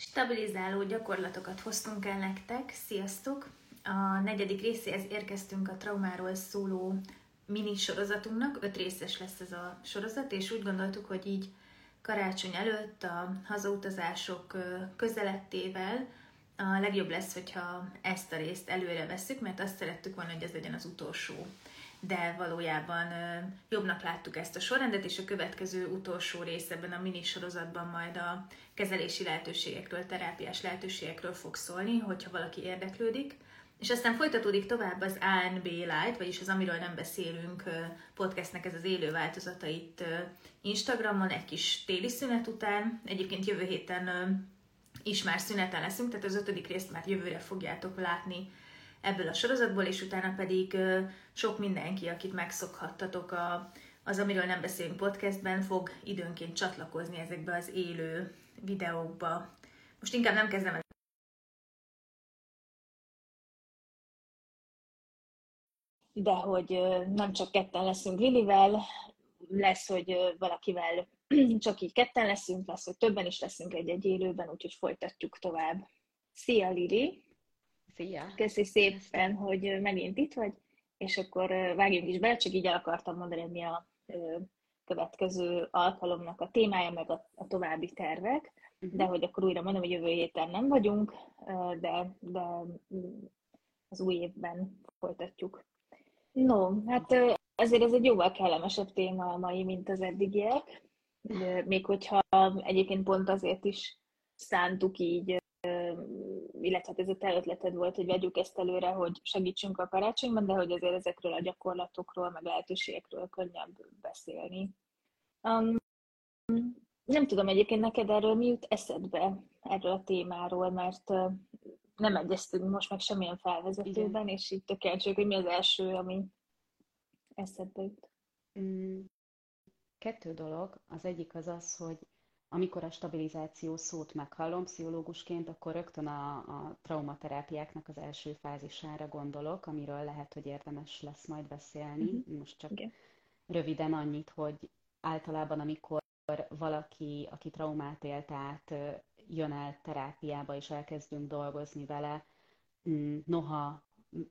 Stabilizáló gyakorlatokat hoztunk el nektek. Sziasztok! A negyedik részéhez érkeztünk a traumáról szóló mini sorozatunknak. Öt részes lesz ez a sorozat, és úgy gondoltuk, hogy így karácsony előtt a hazautazások közelettével a legjobb lesz, hogyha ezt a részt előre veszük, mert azt szerettük volna, hogy ez legyen az utolsó de valójában jobbnak láttuk ezt a sorrendet, és a következő utolsó rész ebben a mini sorozatban majd a kezelési lehetőségekről, terápiás lehetőségekről fog szólni, hogyha valaki érdeklődik. És aztán folytatódik tovább az ANB Light, vagyis az Amiről nem beszélünk podcastnek ez az élő változata itt Instagramon, egy kis téli szünet után. Egyébként jövő héten is már szüneten leszünk, tehát az ötödik részt már jövőre fogjátok látni ebből a sorozatból, és utána pedig sok mindenki, akit megszokhattatok a, az, amiről nem beszélünk podcastben, fog időnként csatlakozni ezekbe az élő videókba. Most inkább nem kezdem el de hogy nem csak ketten leszünk Lilivel, lesz, hogy valakivel csak így ketten leszünk, lesz, hogy többen is leszünk egy-egy élőben, úgyhogy folytatjuk tovább. Szia Lili! Szia! Köszi szépen, hogy megint itt vagy, és akkor vágjunk is bele, csak így el akartam mondani, hogy mi a következő alkalomnak a témája, meg a, a további tervek, uh-huh. de hogy akkor újra mondom, hogy jövő héten nem vagyunk, de, de az új évben folytatjuk. No, hát azért ez egy jóval kellemesebb téma a mai, mint az eddigiek, még hogyha egyébként pont azért is szántuk így illetve hát ez a te ötleted volt, hogy vegyük ezt előre, hogy segítsünk a karácsonyban, de hogy azért ezekről a gyakorlatokról, meg lehetőségekről könnyebb beszélni. Um, nem tudom egyébként neked erről mi jut eszedbe, erről a témáról, mert nem egyeztünk most meg semmilyen felvezetőben, Igen. és így tökéletes, hogy mi az első, ami eszedbe jut. Mm, kettő dolog. Az egyik az az, hogy amikor a stabilizáció szót meghallom pszichológusként, akkor rögtön a, a traumaterápiáknak az első fázisára gondolok, amiről lehet, hogy érdemes lesz majd beszélni. Mm-hmm. Most csak okay. röviden annyit, hogy általában, amikor valaki, aki traumát élt át, jön el terápiába, és elkezdünk dolgozni vele, mm, noha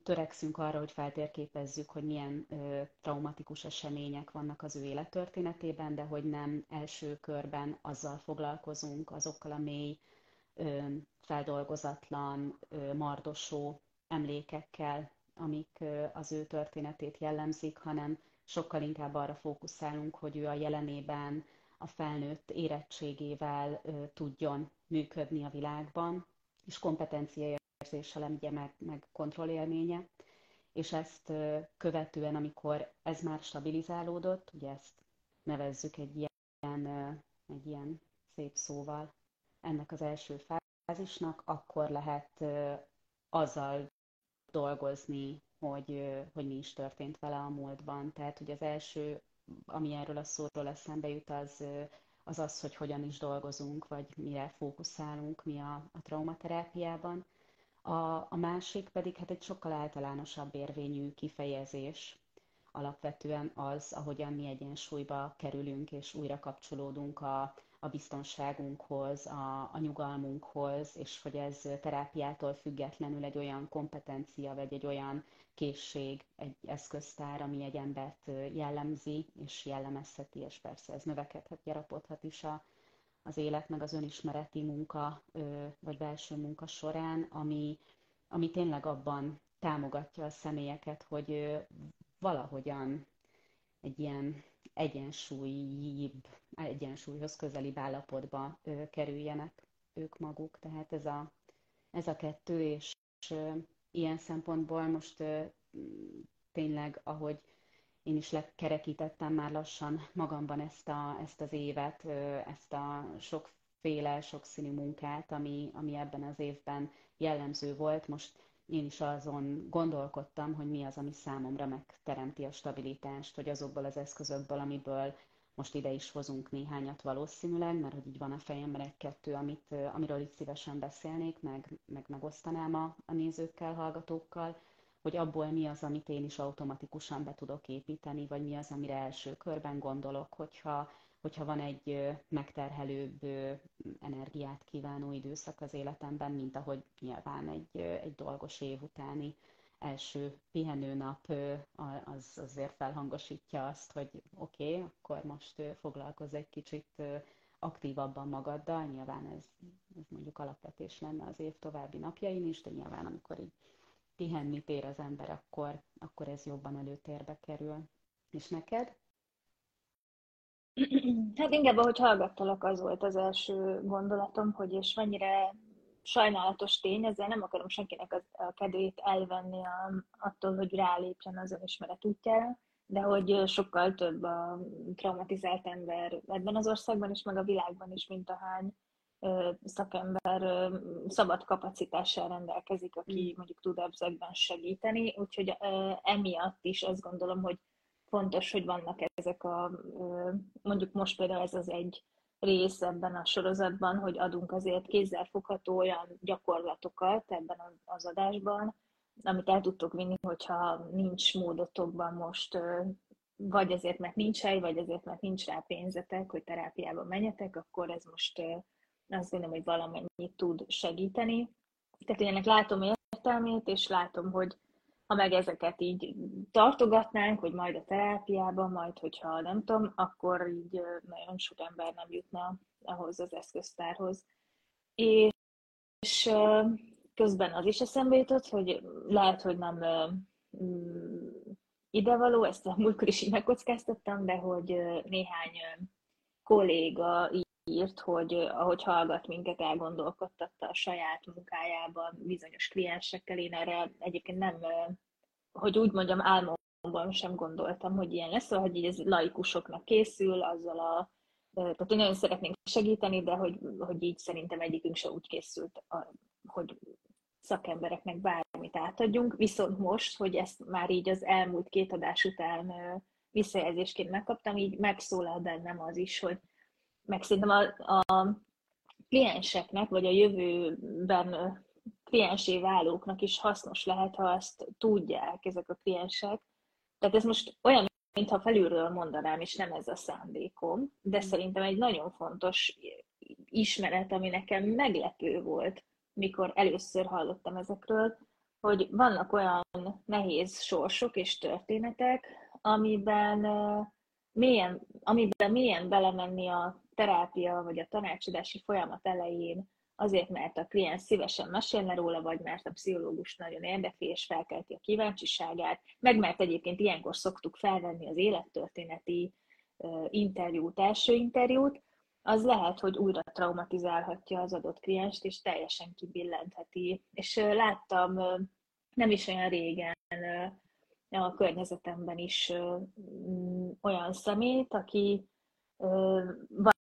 törekszünk arra, hogy feltérképezzük, hogy milyen ö, traumatikus események vannak az ő élettörténetében, de hogy nem első körben azzal foglalkozunk, azokkal a mély, ö, feldolgozatlan, ö, mardosó emlékekkel, amik ö, az ő történetét jellemzik, hanem sokkal inkább arra fókuszálunk, hogy ő a jelenében, a felnőtt érettségével ö, tudjon működni a világban, és kompetenciája érzéselem, ugye meg, meg kontrollélménye, és ezt követően, amikor ez már stabilizálódott, ugye ezt nevezzük egy ilyen, egy ilyen szép szóval ennek az első fázisnak, akkor lehet azzal dolgozni, hogy, hogy mi is történt vele a múltban. Tehát, hogy az első, ami erről a szóról eszembe jut, az az, az hogy hogyan is dolgozunk, vagy mire fókuszálunk mi a, a traumaterápiában. A, a másik pedig hát egy sokkal általánosabb érvényű kifejezés, alapvetően az, ahogyan mi egyensúlyba kerülünk és újra kapcsolódunk a, a biztonságunkhoz, a, a nyugalmunkhoz, és hogy ez terápiától függetlenül egy olyan kompetencia, vagy egy olyan készség, egy eszköztár, ami egy embert jellemzi, és jellemezheti, és persze ez növekedhet, gyarapodhat is a, az élet, meg az önismereti munka, vagy belső munka során, ami, ami tényleg abban támogatja a személyeket, hogy valahogyan egy ilyen egyensúlyibb, egyensúlyhoz közelibb állapotba kerüljenek ők maguk. Tehát ez a, ez a kettő, és ilyen szempontból most tényleg, ahogy én is lekerekítettem már lassan magamban ezt, a, ezt az évet, ezt a sokféle, sokszínű munkát, ami, ami ebben az évben jellemző volt. Most én is azon gondolkodtam, hogy mi az, ami számomra megteremti a stabilitást, hogy azokból az eszközökből, amiből most ide is hozunk néhányat valószínűleg, mert hogy így van a fejemben egy-kettő, amit, amiről itt szívesen beszélnék, meg, meg megosztanám a, a nézőkkel, hallgatókkal, hogy abból mi az, amit én is automatikusan be tudok építeni, vagy mi az, amire első körben gondolok, hogyha hogyha van egy megterhelőbb energiát kívánó időszak az életemben, mint ahogy nyilván egy, egy dolgos év utáni első pihenőnap az azért felhangosítja azt, hogy oké, okay, akkor most foglalkozz egy kicsit aktívabban magaddal. Nyilván ez, ez mondjuk alapvetés lenne az év további napjain is, de nyilván amikor így pihenni tér az ember, akkor, akkor ez jobban előtérbe kerül. És neked? Hát inkább, ahogy hallgattalak, az volt az első gondolatom, hogy és mennyire sajnálatos tény, ezzel nem akarom senkinek a kedvét elvenni a, attól, hogy rálépjen az önismeret útjára, de hogy sokkal több a traumatizált ember ebben az országban is, meg a világban is, mint ahány szakember szabad kapacitással rendelkezik, aki mm. mondjuk tud ezekben segíteni, úgyhogy emiatt is azt gondolom, hogy fontos, hogy vannak ezek a, mondjuk most például ez az egy rész ebben a sorozatban, hogy adunk azért kézzelfogható olyan gyakorlatokat ebben az adásban, amit el tudtok vinni, hogyha nincs módotokban most, vagy azért, mert nincs hely, vagy azért, mert nincs rá pénzetek, hogy terápiába menjetek, akkor ez most azt gondolom, hogy valamennyit tud segíteni. Tehát én ennek látom értelmét, és látom, hogy ha meg ezeket így tartogatnánk, hogy majd a terápiában, majd hogyha nem tudom, akkor így nagyon sok ember nem jutna ahhoz az eszköztárhoz. És, közben az is eszembe jutott, hogy lehet, hogy nem mm, idevaló, ezt a múltkor is így megkockáztattam, de hogy néhány kolléga írt, hogy ahogy hallgat minket, elgondolkodtatta a saját munkájában bizonyos kliensekkel. Én erre egyébként nem, hogy úgy mondjam, álmomban sem gondoltam, hogy ilyen lesz, szóval, hogy így ez laikusoknak készül, azzal a tehát én nagyon szeretnénk segíteni, de hogy, hogy így szerintem egyikünk se úgy készült, hogy szakembereknek bármit átadjunk. Viszont most, hogy ezt már így az elmúlt két adás után visszajelzésként megkaptam, így megszólal bennem az is, hogy meg szerintem a, a klienseknek, vagy a jövőben kliensé válóknak is hasznos lehet, ha ezt tudják ezek a kliensek. Tehát ez most olyan, mintha felülről mondanám, és nem ez a szándékom, de mm. szerintem egy nagyon fontos ismeret, ami nekem meglepő volt, mikor először hallottam ezekről, hogy vannak olyan nehéz sorsok és történetek, amiben mélyen, amiben mélyen belemenni a terápia vagy a tanácsadási folyamat elején, azért, mert a kliens szívesen mesélne róla, vagy mert a pszichológus nagyon érdekli és felkelti a kíváncsiságát, meg mert egyébként ilyenkor szoktuk felvenni az élettörténeti interjút, első interjút, az lehet, hogy újra traumatizálhatja az adott klienst, és teljesen kibillentheti. És láttam nem is olyan régen a környezetemben is olyan szemét, aki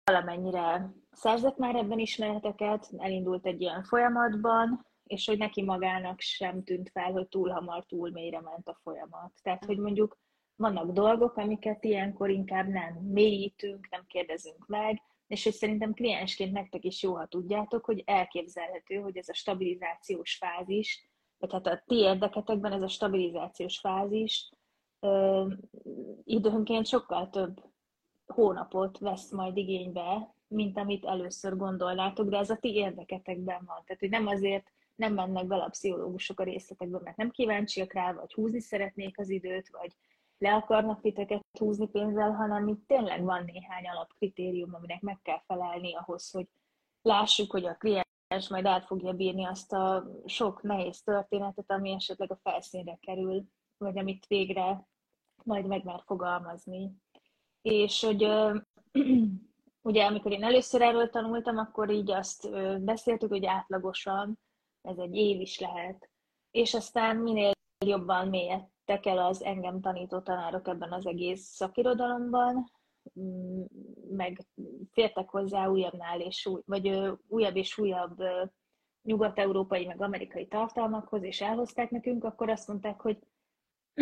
valamennyire szerzett már ebben ismereteket, elindult egy ilyen folyamatban, és hogy neki magának sem tűnt fel, hogy túl hamar, túl mélyre ment a folyamat. Tehát, hogy mondjuk vannak dolgok, amiket ilyenkor inkább nem mélyítünk, nem kérdezünk meg, és hogy szerintem kliensként nektek is jó, ha tudjátok, hogy elképzelhető, hogy ez a stabilizációs fázis, vagy hát a ti érdeketekben ez a stabilizációs fázis ö, időnként sokkal több hónapot vesz majd igénybe, mint amit először gondolnátok, de ez a ti érdeketekben van. Tehát, hogy nem azért nem mennek bele a pszichológusok a részletekbe, mert nem kíváncsiak rá, vagy húzni szeretnék az időt, vagy le akarnak titeket húzni pénzzel, hanem itt tényleg van néhány alapkritérium, aminek meg kell felelni ahhoz, hogy lássuk, hogy a kliens majd át fogja bírni azt a sok nehéz történetet, ami esetleg a felszínre kerül, vagy amit végre majd meg mer fogalmazni. És hogy ugye amikor én először erről tanultam, akkor így azt beszéltük, hogy átlagosan ez egy év is lehet. És aztán minél jobban mélyedtek el az engem tanító tanárok ebben az egész szakirodalomban, meg fértek hozzá újabbnál és új, vagy újabb és újabb nyugat-európai, meg amerikai tartalmakhoz, és elhozták nekünk, akkor azt mondták, hogy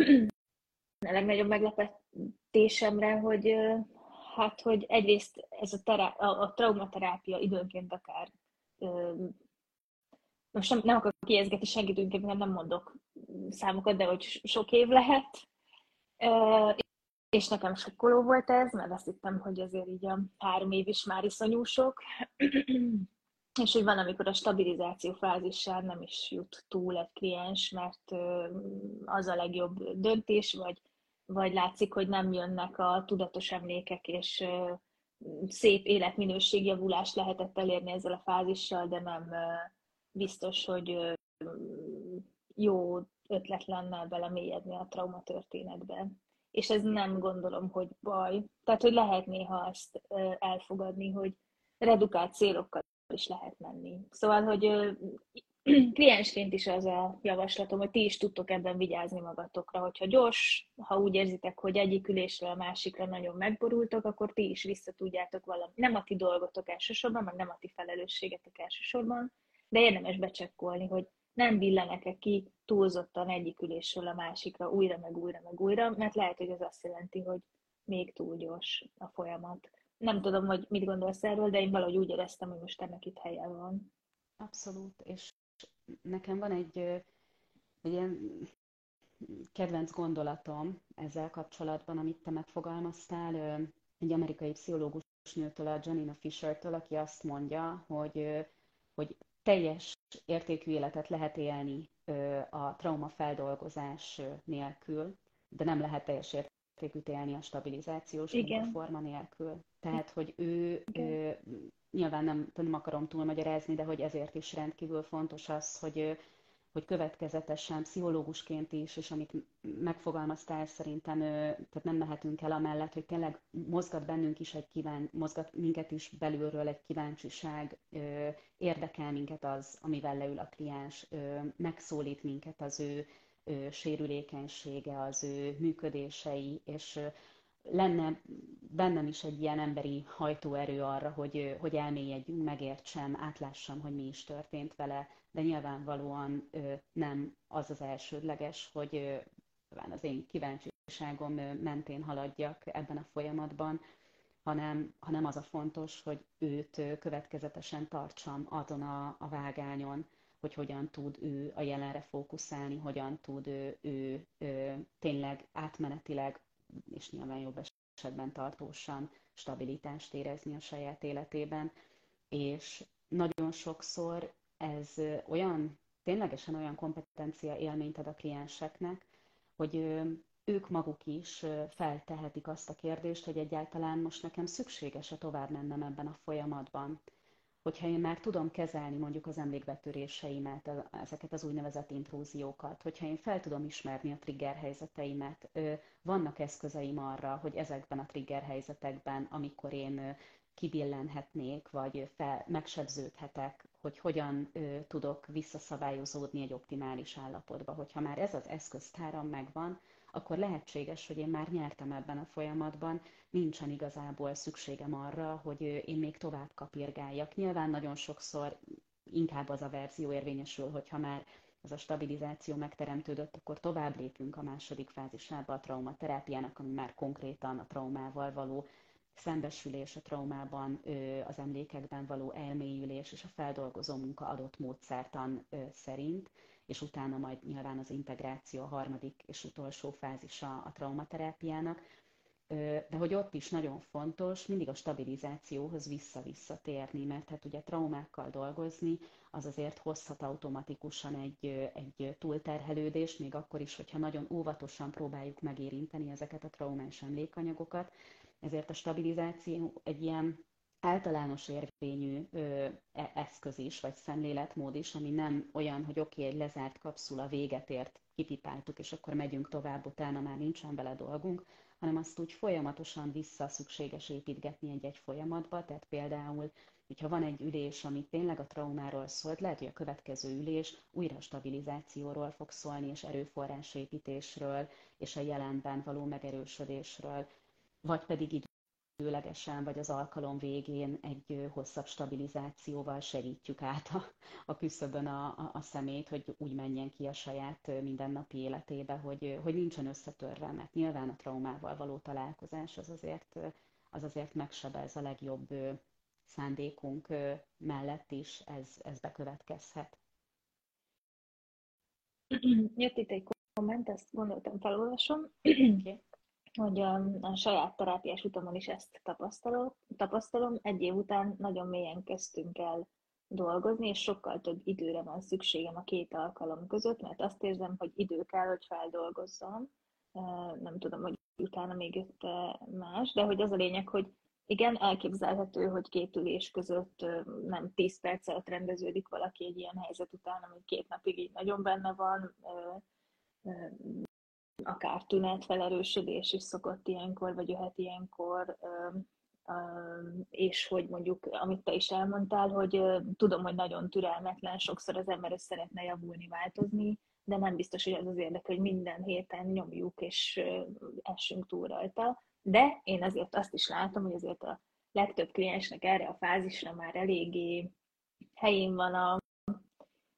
a legnagyobb meglepetésemre, hogy hát, hogy egyrészt ez a, terá- a, a traumaterápia időnként akár most nem, nem akarok kiezgetni senkit, nem mondok számokat, de hogy sok év lehet. És nekem sokkoló volt ez, mert azt hittem, hogy azért így a három év is már iszonyú sok, és hogy van, amikor a stabilizáció fázissal nem is jut túl egy kliens, mert az a legjobb döntés, vagy, vagy látszik, hogy nem jönnek a tudatos emlékek, és szép életminőségjavulást lehetett elérni ezzel a fázissal, de nem biztos, hogy jó ötlet lenne belemélyedni a traumatörténetbe. És ez nem gondolom, hogy baj. Tehát, hogy lehet néha ezt elfogadni, hogy redukált célokkal is lehet menni. Szóval, hogy kliensként is az a javaslatom, hogy ti is tudtok ebben vigyázni magatokra, hogyha gyors, ha úgy érzitek, hogy egyik ülésről a másikra nagyon megborultok, akkor ti is vissza tudjátok valami. Nem a ti dolgotok elsősorban, meg nem a ti felelősségetek elsősorban, de érdemes becsekkolni, hogy nem billenek-e ki túlzottan egyik ülésről a másikra újra, meg újra, meg újra, mert lehet, hogy ez azt jelenti, hogy még túl gyors a folyamat. Nem tudom, hogy mit gondolsz erről, de én valahogy úgy éreztem, hogy most ennek itt helye van. Abszolút, és nekem van egy, egy ilyen kedvenc gondolatom ezzel kapcsolatban, amit te megfogalmaztál, egy amerikai pszichológus nőtől, a Janina Fisher-től, aki azt mondja, hogy, hogy teljes értékű életet lehet élni a trauma-feldolgozás nélkül, de nem lehet teljes értékűt élni a stabilizációs Igen. forma nélkül. Tehát, hogy ő, ő nyilván nem, nem akarom túlmagyarázni, de hogy ezért is rendkívül fontos az, hogy, hogy következetesen, pszichológusként is, és amit megfogalmaztál szerintem, tehát nem mehetünk el amellett, hogy tényleg mozgat bennünk is egy kíván, mozgat minket is belülről egy kíváncsiság, érdekel minket az, amivel leül a kliens, megszólít minket az ő sérülékenysége, az ő működései, és lenne bennem is egy ilyen emberi hajtóerő arra, hogy, hogy elmélyedjünk, megértsem, átlássam, hogy mi is történt vele, de nyilvánvalóan nem az az elsődleges, hogy az én kíváncsiságom mentén haladjak ebben a folyamatban, hanem, hanem az a fontos, hogy őt következetesen tartsam azon a, a vágányon, hogy hogyan tud ő a jelenre fókuszálni, hogyan tud ő, ő, ő tényleg átmenetileg és nyilván jobb esetben tartósan stabilitást érezni a saját életében. És nagyon sokszor ez olyan, ténylegesen olyan kompetencia élményt ad a klienseknek, hogy ők maguk is feltehetik azt a kérdést, hogy egyáltalán most nekem szükséges-e tovább mennem ebben a folyamatban hogyha én már tudom kezelni mondjuk az emlékbetöréseimet, ezeket az úgynevezett intrúziókat, hogyha én fel tudom ismerni a trigger helyzeteimet, vannak eszközeim arra, hogy ezekben a trigger helyzetekben, amikor én kibillenhetnék, vagy fel, megsebződhetek, hogy hogyan ö, tudok visszaszabályozódni egy optimális állapotba. Hogyha már ez az eszköztáram megvan, akkor lehetséges, hogy én már nyertem ebben a folyamatban, nincsen igazából szükségem arra, hogy én még tovább kapirgáljak. Nyilván nagyon sokszor inkább az a verzió érvényesül, hogyha már ez a stabilizáció megteremtődött, akkor tovább lépünk a második fázisába a traumaterápiának, ami már konkrétan a traumával való szembesülés, a traumában, az emlékekben való elmélyülés és a feldolgozó munka adott módszertan szerint és utána majd nyilván az integráció a harmadik és utolsó fázisa a traumaterápiának, de hogy ott is nagyon fontos mindig a stabilizációhoz vissza-visszatérni, mert hát ugye traumákkal dolgozni, az azért hozhat automatikusan egy, egy túlterhelődést, még akkor is, hogyha nagyon óvatosan próbáljuk megérinteni ezeket a traumás emlékanyagokat. Ezért a stabilizáció egy ilyen általános érvényű ö, e, eszköz is, vagy szemléletmód is, ami nem olyan, hogy oké, okay, egy lezárt kapszula véget ért, kipipáltuk, és akkor megyünk tovább, utána már nincsen vele dolgunk, hanem azt úgy folyamatosan vissza szükséges építgetni egy-egy folyamatba, tehát például, hogyha van egy ülés, ami tényleg a traumáról szólt, lehet, hogy a következő ülés újra stabilizációról fog szólni, és erőforrásépítésről, és a jelenben való megerősödésről, vagy pedig így időlegesen vagy az alkalom végén egy hosszabb stabilizációval segítjük át a, a küszöbön a, a, a szemét, hogy úgy menjen ki a saját mindennapi életébe, hogy, hogy nincsen összetörve, mert nyilván a traumával való találkozás az azért, az azért megsebez a legjobb szándékunk mellett is, ez, ez bekövetkezhet. Jött itt egy komment, ezt gondoltam felolvasom. Okay. Hogy a, a saját terápiás utamon is ezt tapasztalom, tapasztalom. Egy év után nagyon mélyen kezdtünk el dolgozni, és sokkal több időre van szükségem a két alkalom között, mert azt érzem, hogy idő kell, hogy feldolgozzam. Nem tudom, hogy utána még jött más, de hogy az a lényeg, hogy igen, elképzelhető, hogy két ülés között nem 10 perc alatt rendeződik valaki egy ilyen helyzet után, ami két napig így nagyon benne van, akár tünetfelerősödés is szokott ilyenkor, vagy jöhet ilyenkor, és hogy mondjuk, amit te is elmondtál, hogy tudom, hogy nagyon türelmetlen, sokszor az ember szeretne javulni, változni, de nem biztos, hogy ez az érdek, hogy minden héten nyomjuk és essünk túl rajta. De én azért azt is látom, hogy azért a legtöbb kliensnek erre a fázisra már eléggé helyén van a,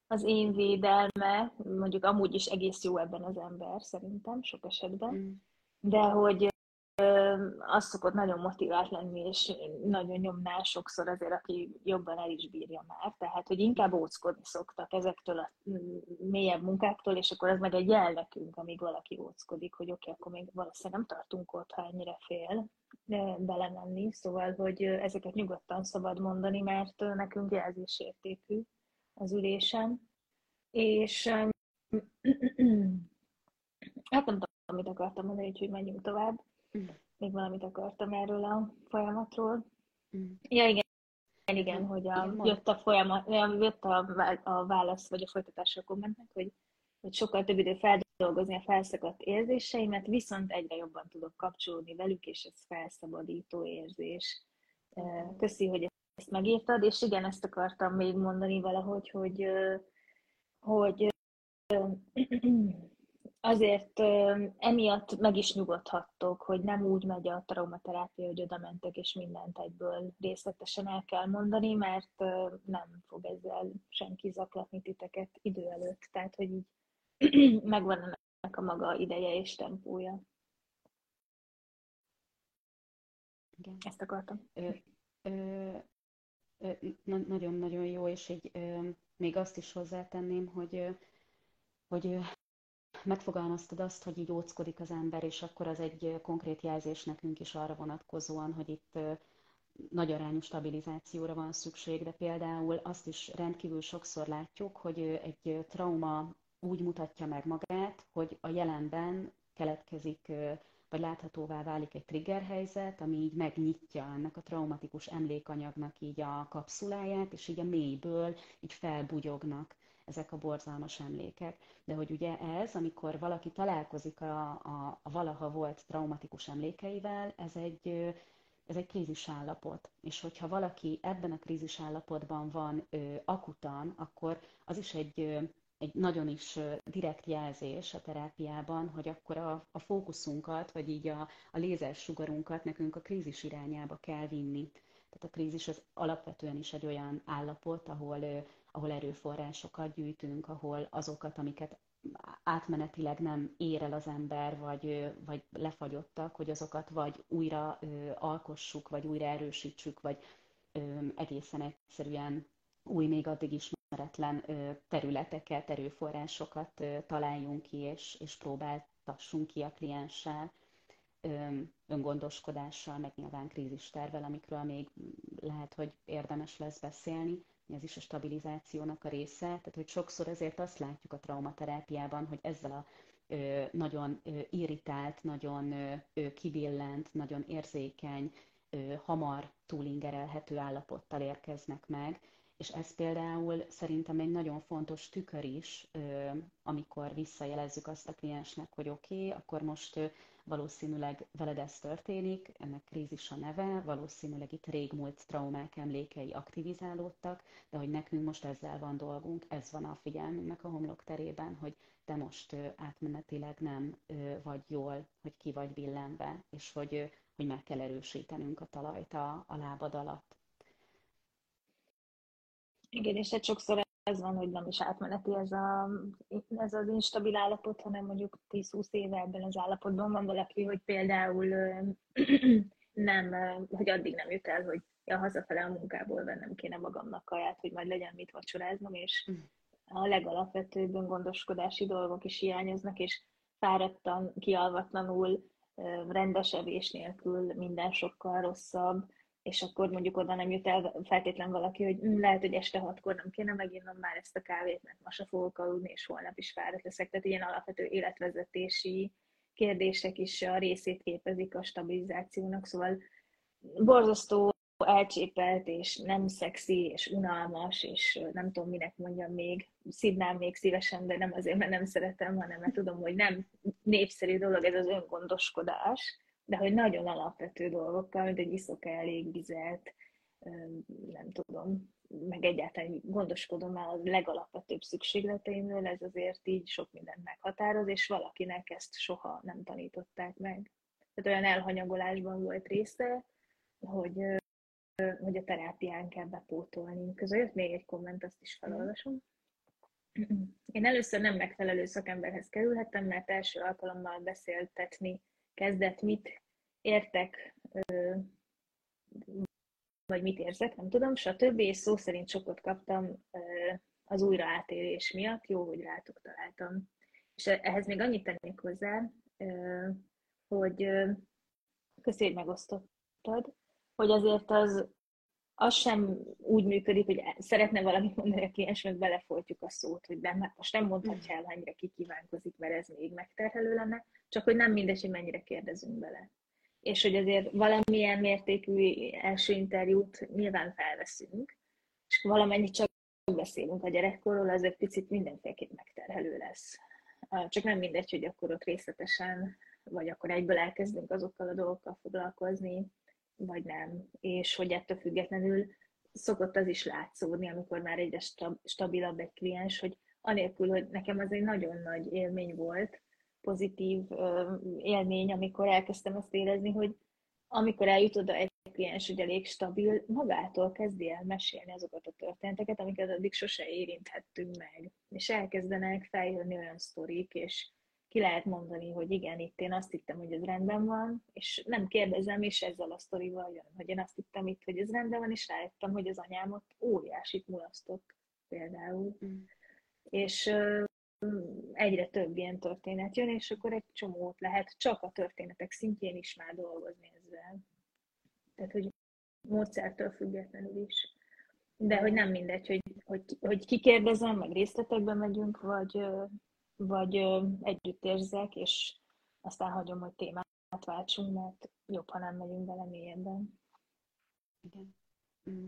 az én védelme, mondjuk amúgy is egész jó ebben az ember szerintem sok esetben, mm. de hogy az szokott nagyon motivált lenni, és nagyon nyomná sokszor azért, aki jobban el is bírja már. Tehát, hogy inkább óckodni szoktak ezektől a mélyebb munkáktól, és akkor ez meg egy jel nekünk, amíg valaki óckodik, hogy oké, okay, akkor még valószínűleg nem tartunk ott, ha ennyire fél belemenni. Szóval, hogy ezeket nyugodtan szabad mondani, mert nekünk jelzésértékű az ülésen. És hát nem tudom, amit akartam mondani, úgyhogy menjünk tovább. Mm. Még valamit akartam erről a folyamatról. Mm. Ja, igen. Igen, igen, hogy a, jött a folyamat, jött a, a válasz, vagy a folytatásra a kommentnek, hogy, hogy sokkal több idő feldolgozni a felszakadt érzéseimet, viszont egyre jobban tudok kapcsolódni velük, és ez felszabadító érzés. Köszi, hogy ezt megírtad, és igen, ezt akartam még mondani valahogy, hogy, hogy azért emiatt meg is nyugodhattok, hogy nem úgy megy a traumaterápia, hogy oda mentek, és mindent egyből részletesen el kell mondani, mert nem fog ezzel senki zaklatni titeket idő előtt. Tehát, hogy így megvan ennek a maga ideje és tempója. Igen. Ezt akartam. Nagyon-nagyon jó, és így még azt is hozzátenném, hogy, hogy megfogalmaztad azt, hogy így óckodik az ember, és akkor az egy konkrét jelzés nekünk is arra vonatkozóan, hogy itt nagy arányú stabilizációra van szükség, de például azt is rendkívül sokszor látjuk, hogy egy trauma úgy mutatja meg magát, hogy a jelenben keletkezik, vagy láthatóvá válik egy trigger helyzet, ami így megnyitja ennek a traumatikus emlékanyagnak így a kapszuláját, és így a mélyből így felbugyognak ezek a borzalmas emlékek. De hogy ugye ez, amikor valaki találkozik a, a, a valaha volt traumatikus emlékeivel, ez egy, ez egy krízis állapot. És hogyha valaki ebben a krízis állapotban van ö, akutan, akkor az is egy, ö, egy nagyon is direkt jelzés a terápiában, hogy akkor a, a fókuszunkat, vagy így a, a lézersugarunkat nekünk a krízis irányába kell vinni. Tehát a krízis az alapvetően is egy olyan állapot, ahol ahol erőforrásokat gyűjtünk, ahol azokat, amiket átmenetileg nem ér el az ember, vagy, vagy lefagyottak, hogy azokat vagy újra alkossuk, vagy újra erősítsük, vagy egészen egyszerűen új, még addig ismeretlen területeket, erőforrásokat találjunk ki, és, és próbáltassunk ki a klienssel öngondoskodással, meg nyilván krízistervel, amikről még lehet, hogy érdemes lesz beszélni ez is a stabilizációnak a része. Tehát, hogy sokszor ezért azt látjuk a traumaterápiában, hogy ezzel a nagyon irritált, nagyon kibillent, nagyon érzékeny, hamar túlingerelhető állapottal érkeznek meg, és ez például szerintem egy nagyon fontos tükör is, amikor visszajelezzük azt a kliensnek, hogy oké, okay, akkor most valószínűleg veled ez történik, ennek krízis a neve, valószínűleg itt régmúlt traumák emlékei aktivizálódtak, de hogy nekünk most ezzel van dolgunk, ez van a figyelmünknek a homlok terében, hogy te most átmenetileg nem vagy jól, hogy ki vagy billenve, és hogy, hogy meg kell erősítenünk a talajt a, a lábad alatt. Igen, és egy sokszor ez van, hogy nem is átmeneti ez, a, ez az instabil állapot, hanem mondjuk 10-20 éve ebben az állapotban van valaki, hogy például nem, hogy addig nem jut el, hogy ja, hazafele a munkából vennem kéne magamnak kaját, hogy majd legyen mit vacsoráznom, és hm. a legalapvetőbb gondoskodási dolgok is hiányoznak, és fáradtan, kialvatlanul rendesevés nélkül minden sokkal rosszabb, és akkor mondjuk oda nem jut el feltétlen valaki, hogy hm, lehet, hogy este hatkor nem kéne meginnom már ezt a kávét, mert ma se fogok aludni, és holnap is fáradt leszek. Tehát ilyen alapvető életvezetési kérdések is a részét képezik a stabilizációnak, szóval borzasztó elcsépelt, és nem szexi, és unalmas, és nem tudom, minek mondjam még, szívnám még szívesen, de nem azért, mert nem szeretem, hanem mert tudom, hogy nem népszerű dolog ez az öngondoskodás, de hogy nagyon alapvető dolgokkal, mint egy iszok elég vizet, nem tudom, meg egyáltalán gondoskodom már a legalapvetőbb szükségleteimről, ez azért így sok mindent meghatároz, és valakinek ezt soha nem tanították meg. Tehát olyan elhanyagolásban volt része, hogy, hogy a terápián kell bepótolni. Közben jött még egy komment, azt is felolvasom. Én először nem megfelelő szakemberhez kerülhettem, mert első alkalommal beszéltetni kezdett, mit értek, vagy mit érzek, nem tudom, stb. És szó szerint sokat kaptam az újra átérés miatt, jó, hogy rátok találtam. És ehhez még annyit tennék hozzá, hogy köszönjük megosztottad, hogy azért az, az sem úgy működik, hogy szeretne valamit mondani a kliens, meg belefoltjuk a szót, hogy nem, hát most nem mondhatja el, mennyire kikívánkozik, mert ez még megterhelő lenne, csak hogy nem mindegy, hogy mennyire kérdezünk bele és hogy azért valamilyen mértékű első interjút nyilván felveszünk, és valamennyit csak beszélünk a gyerekkorról, az egy picit mindenféleképp megterhelő lesz. Csak nem mindegy, hogy akkor ott részletesen, vagy akkor egyből elkezdünk azokkal a dolgokkal foglalkozni, vagy nem. És hogy ettől függetlenül szokott az is látszódni, amikor már egyre stabilabb egy kliens, hogy anélkül, hogy nekem az egy nagyon nagy élmény volt, pozitív élmény, amikor elkezdtem azt érezni, hogy amikor eljut oda egy kliens, hogy elég stabil, magától kezdi el mesélni azokat a történeteket, amiket addig sose érinthettünk meg. És elkezdenek feljönni olyan sztorik, és ki lehet mondani, hogy igen, itt én azt hittem, hogy ez rendben van, és nem kérdezem, és ezzel a sztorival jön, hogy én azt hittem itt, hogy ez rendben van, és rájöttem, hogy az anyámot óriásit mulasztott például. Mm. És egyre több ilyen történet jön, és akkor egy csomót lehet csak a történetek szintjén is már dolgozni ezzel. Tehát, hogy módszertől függetlenül is. De hogy nem mindegy, hogy, hogy, hogy kikérdezem, meg részletekbe megyünk, vagy, vagy együtt érzek, és aztán hagyom, hogy témát váltsunk, mert jobb, ha nem megyünk bele mélyebben. Igen. Mm.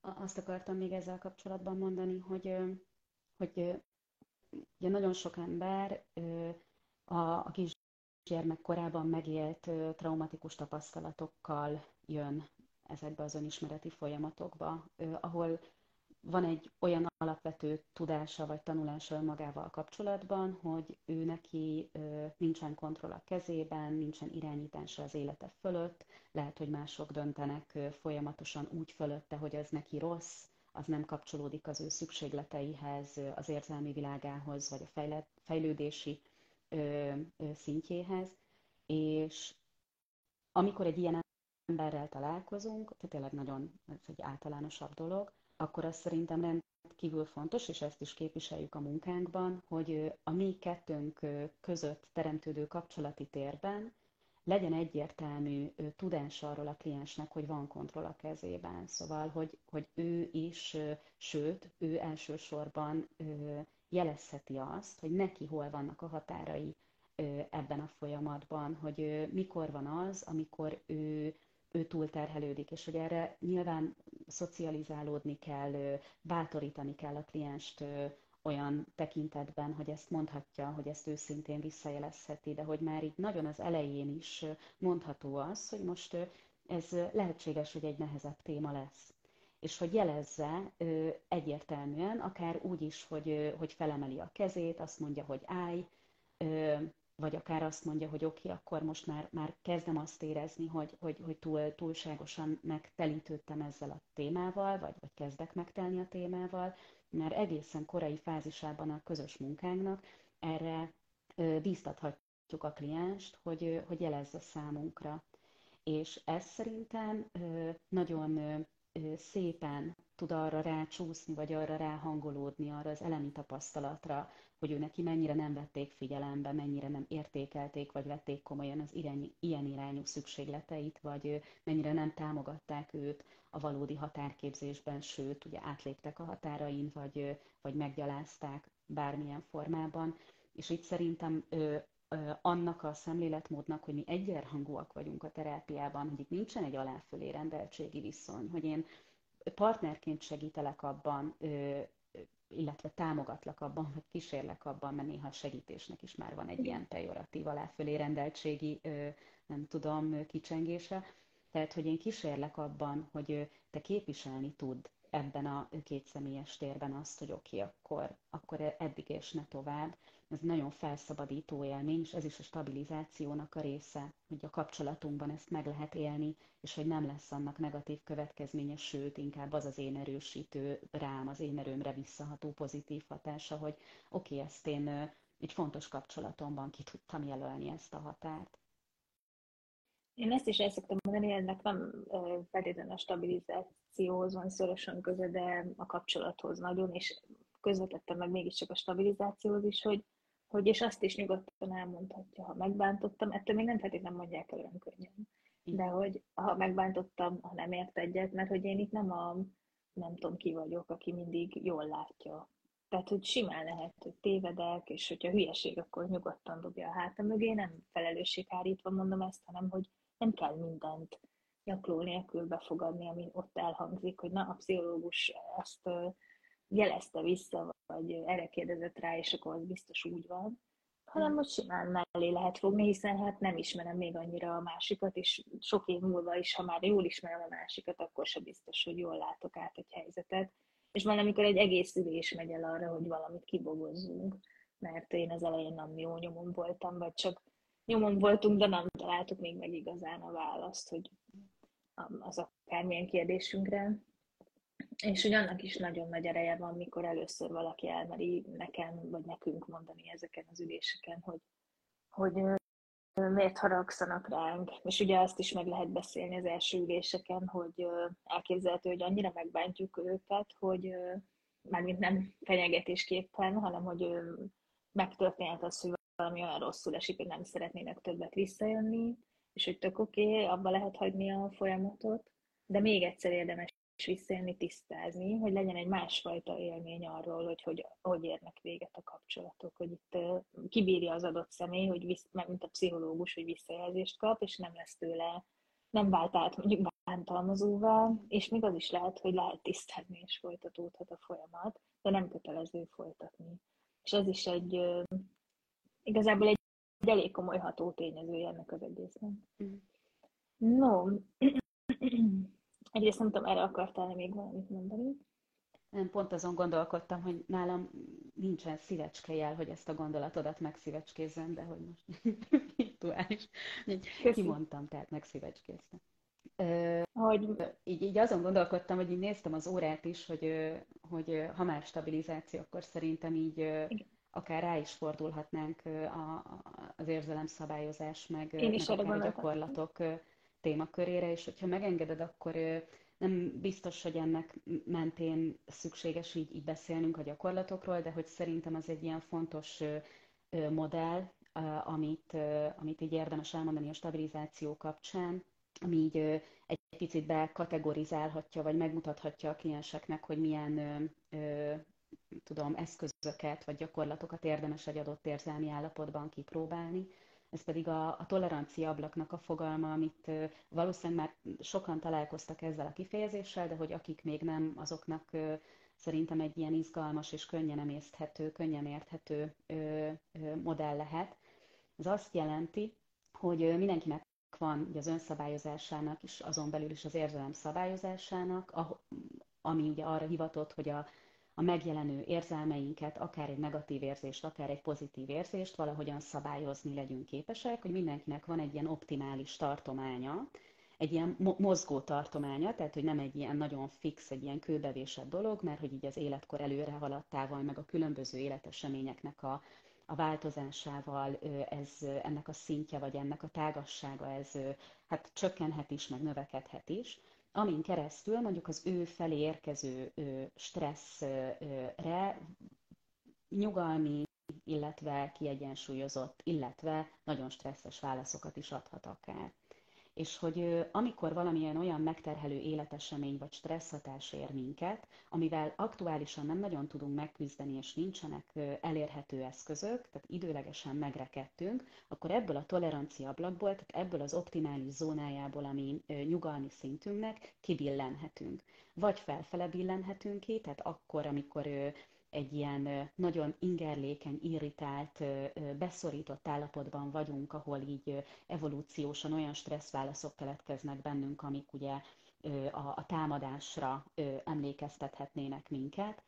Azt akartam még ezzel kapcsolatban mondani, hogy, hogy ugye nagyon sok ember a, a kisgyermek korában megélt traumatikus tapasztalatokkal jön ezekbe az önismereti folyamatokba, ahol van egy olyan alapvető tudása vagy tanulása önmagával kapcsolatban, hogy ő neki nincsen kontroll a kezében, nincsen irányítása az élete fölött, lehet, hogy mások döntenek folyamatosan úgy fölötte, hogy ez neki rossz, az nem kapcsolódik az ő szükségleteihez, az érzelmi világához, vagy a fejlődési szintjéhez. És amikor egy ilyen emberrel találkozunk, tehát tényleg nagyon ez egy általánosabb dolog, akkor az szerintem rendkívül fontos, és ezt is képviseljük a munkánkban, hogy a mi kettőnk között teremtődő kapcsolati térben legyen egyértelmű tudás arról a kliensnek, hogy van kontroll a kezében. Szóval, hogy, hogy ő is, sőt, ő elsősorban jelezheti azt, hogy neki hol vannak a határai ebben a folyamatban, hogy mikor van az, amikor ő, ő túlterhelődik, és hogy erre nyilván szocializálódni kell, bátorítani kell a klienst olyan tekintetben, hogy ezt mondhatja, hogy ezt őszintén visszajelezheti, de hogy már így nagyon az elején is mondható az, hogy most ez lehetséges, hogy egy nehezebb téma lesz. És hogy jelezze egyértelműen, akár úgy is, hogy, hogy felemeli a kezét, azt mondja, hogy állj, vagy akár azt mondja, hogy oké, okay, akkor most már, már kezdem azt érezni, hogy, hogy, hogy túl, túlságosan megtelítődtem ezzel a témával, vagy, vagy kezdek megtelni a témával, már egészen korai fázisában a közös munkánknak erre bíztathatjuk a klienst, hogy, hogy jelezze számunkra. És ez szerintem nagyon szépen tud arra rácsúszni, vagy arra ráhangolódni, arra az elemi tapasztalatra, hogy ő neki mennyire nem vették figyelembe, mennyire nem értékelték, vagy vették komolyan az irány, ilyen irányú szükségleteit, vagy mennyire nem támogatták őt a valódi határképzésben, sőt, ugye átléptek a határain, vagy, vagy meggyalázták bármilyen formában. És itt szerintem annak a szemléletmódnak, hogy mi egyenrangúak vagyunk a terápiában, hogy itt nincsen egy aláfölé rendeltségi viszony, hogy én partnerként segítelek abban, illetve támogatlak abban, vagy kísérlek abban, mert néha a segítésnek is már van egy ilyen pejoratív aláfölé rendeltségi, nem tudom, kicsengése. Tehát, hogy én kísérlek abban, hogy te képviselni tud ebben a kétszemélyes térben azt, hogy oké, okay, akkor, akkor eddig és ne tovább, ez nagyon felszabadító élmény, és ez is a stabilizációnak a része, hogy a kapcsolatunkban ezt meg lehet élni, és hogy nem lesz annak negatív következménye, sőt, inkább az az én erősítő rám, az én erőmre visszaható pozitív hatása, hogy oké, okay, ezt én egy fontos kapcsolatomban ki tudtam jelölni ezt a határt. Én ezt is el szoktam mondani, ennek nem feltétlenül a stabilizációhoz van szorosan köze, de a kapcsolathoz nagyon, és közvetettem meg mégiscsak a stabilizációhoz is, hogy hogy és azt is nyugodtan elmondhatja, ha megbántottam, ettől még nem feltétlenül mondják el olyan könnyen. De hogy ha megbántottam, ha nem ért egyet, mert hogy én itt nem a nem tudom ki vagyok, aki mindig jól látja. Tehát, hogy simán lehet, hogy tévedek, és hogyha hülyeség, akkor nyugodtan dobja a hátam mögé, nem felelősséghárítva mondom ezt, hanem hogy nem kell mindent nyakló nélkül befogadni, ami ott elhangzik, hogy na, a pszichológus azt jelezte vissza, vagy erre kérdezett rá, és akkor az biztos úgy van, hanem most simán mellé lehet fogni, hiszen hát nem ismerem még annyira a másikat, és sok év múlva is, ha már jól ismerem a másikat, akkor sem biztos, hogy jól látok át egy helyzetet. És van, amikor egy egész ülés megy el arra, hogy valamit kibogozzunk, mert én az elején nem jó nyomon voltam, vagy csak nyomon voltunk, de nem találtuk még meg igazán a választ, hogy az akármilyen kérdésünkre. És hogy annak is nagyon nagy ereje van, mikor először valaki elmeri nekem, vagy nekünk mondani ezeken az üléseken, hogy, hogy miért haragszanak ránk. És ugye azt is meg lehet beszélni az első üléseken, hogy elképzelhető, hogy annyira megbántjuk őket, hogy mármint nem fenyegetésképpen, hanem hogy megtörténhet az, hogy valami olyan rosszul esik, hogy nem szeretnének többet visszajönni, és hogy tök oké, okay, abba lehet hagyni a folyamatot, de még egyszer érdemes visszajönni, tisztázni, hogy legyen egy másfajta élmény arról, hogy hogy, hogy érnek véget a kapcsolatok, hogy itt kibírja az adott személy, hogy visz, mint a pszichológus, hogy visszajelzést kap, és nem lesz tőle, nem vált át mondjuk bántalmazóvá, és még az is lehet, hogy lehet tisztázni, és folytatódhat a folyamat, de nem kötelező folytatni. És ez is egy igazából egy, egy elég komoly ható tényezője ennek az egésznek. Mm. No, Egyrészt nem tudom, erre akartál még valamit mondani? Nem, pont azon gondolkodtam, hogy nálam nincsen szívecskejel, hogy ezt a gondolatodat megszívecskézzem, de hogy most virtuális. Kimondtam, tehát megszívecskéztem. Hogy... Így, így azon gondolkodtam, hogy így néztem az órát is, hogy, hogy ha már stabilizáció, akkor szerintem így Igen. Akár rá is fordulhatnánk a, az érzelemszabályozás, meg, meg akár a gyakorlatok témakörére, és hogyha megengeded, akkor nem biztos, hogy ennek mentén szükséges így, így beszélnünk a gyakorlatokról, de hogy szerintem az egy ilyen fontos modell, amit, amit így érdemes elmondani a stabilizáció kapcsán, ami így egy picit bekategorizálhatja, vagy megmutathatja a klienseknek, hogy milyen tudom, eszközöket vagy gyakorlatokat érdemes egy adott érzelmi állapotban kipróbálni ez pedig a, a tolerancia ablaknak a fogalma, amit valószínűleg már sokan találkoztak ezzel a kifejezéssel, de hogy akik még nem, azoknak szerintem egy ilyen izgalmas és könnyen emészthető, könnyen érthető modell lehet. Ez azt jelenti, hogy mindenkinek van ugye az önszabályozásának és azon belül is az érzelem szabályozásának, ami ugye arra hivatott, hogy a a megjelenő érzelmeinket, akár egy negatív érzést, akár egy pozitív érzést valahogyan szabályozni legyünk képesek, hogy mindenkinek van egy ilyen optimális tartománya, egy ilyen mozgó tartománya, tehát hogy nem egy ilyen nagyon fix, egy ilyen kőbevésett dolog, mert hogy így az életkor előre haladtával, meg a különböző életeseményeknek a, a változásával ez, ennek a szintje, vagy ennek a tágassága, ez hát csökkenhet is, meg növekedhet is amin keresztül mondjuk az ő felé érkező stresszre nyugalmi, illetve kiegyensúlyozott, illetve nagyon stresszes válaszokat is adhat akár és hogy amikor valamilyen olyan megterhelő életesemény vagy stresszhatás ér minket, amivel aktuálisan nem nagyon tudunk megküzdeni, és nincsenek elérhető eszközök, tehát időlegesen megrekedtünk, akkor ebből a tolerancia ablakból, tehát ebből az optimális zónájából, ami nyugalmi szintünknek, kibillenhetünk. Vagy felfele billenhetünk ki, tehát akkor, amikor egy ilyen nagyon ingerlékeny, irritált, beszorított állapotban vagyunk, ahol így evolúciósan olyan stresszválaszok keletkeznek bennünk, amik ugye a, a támadásra emlékeztethetnének minket,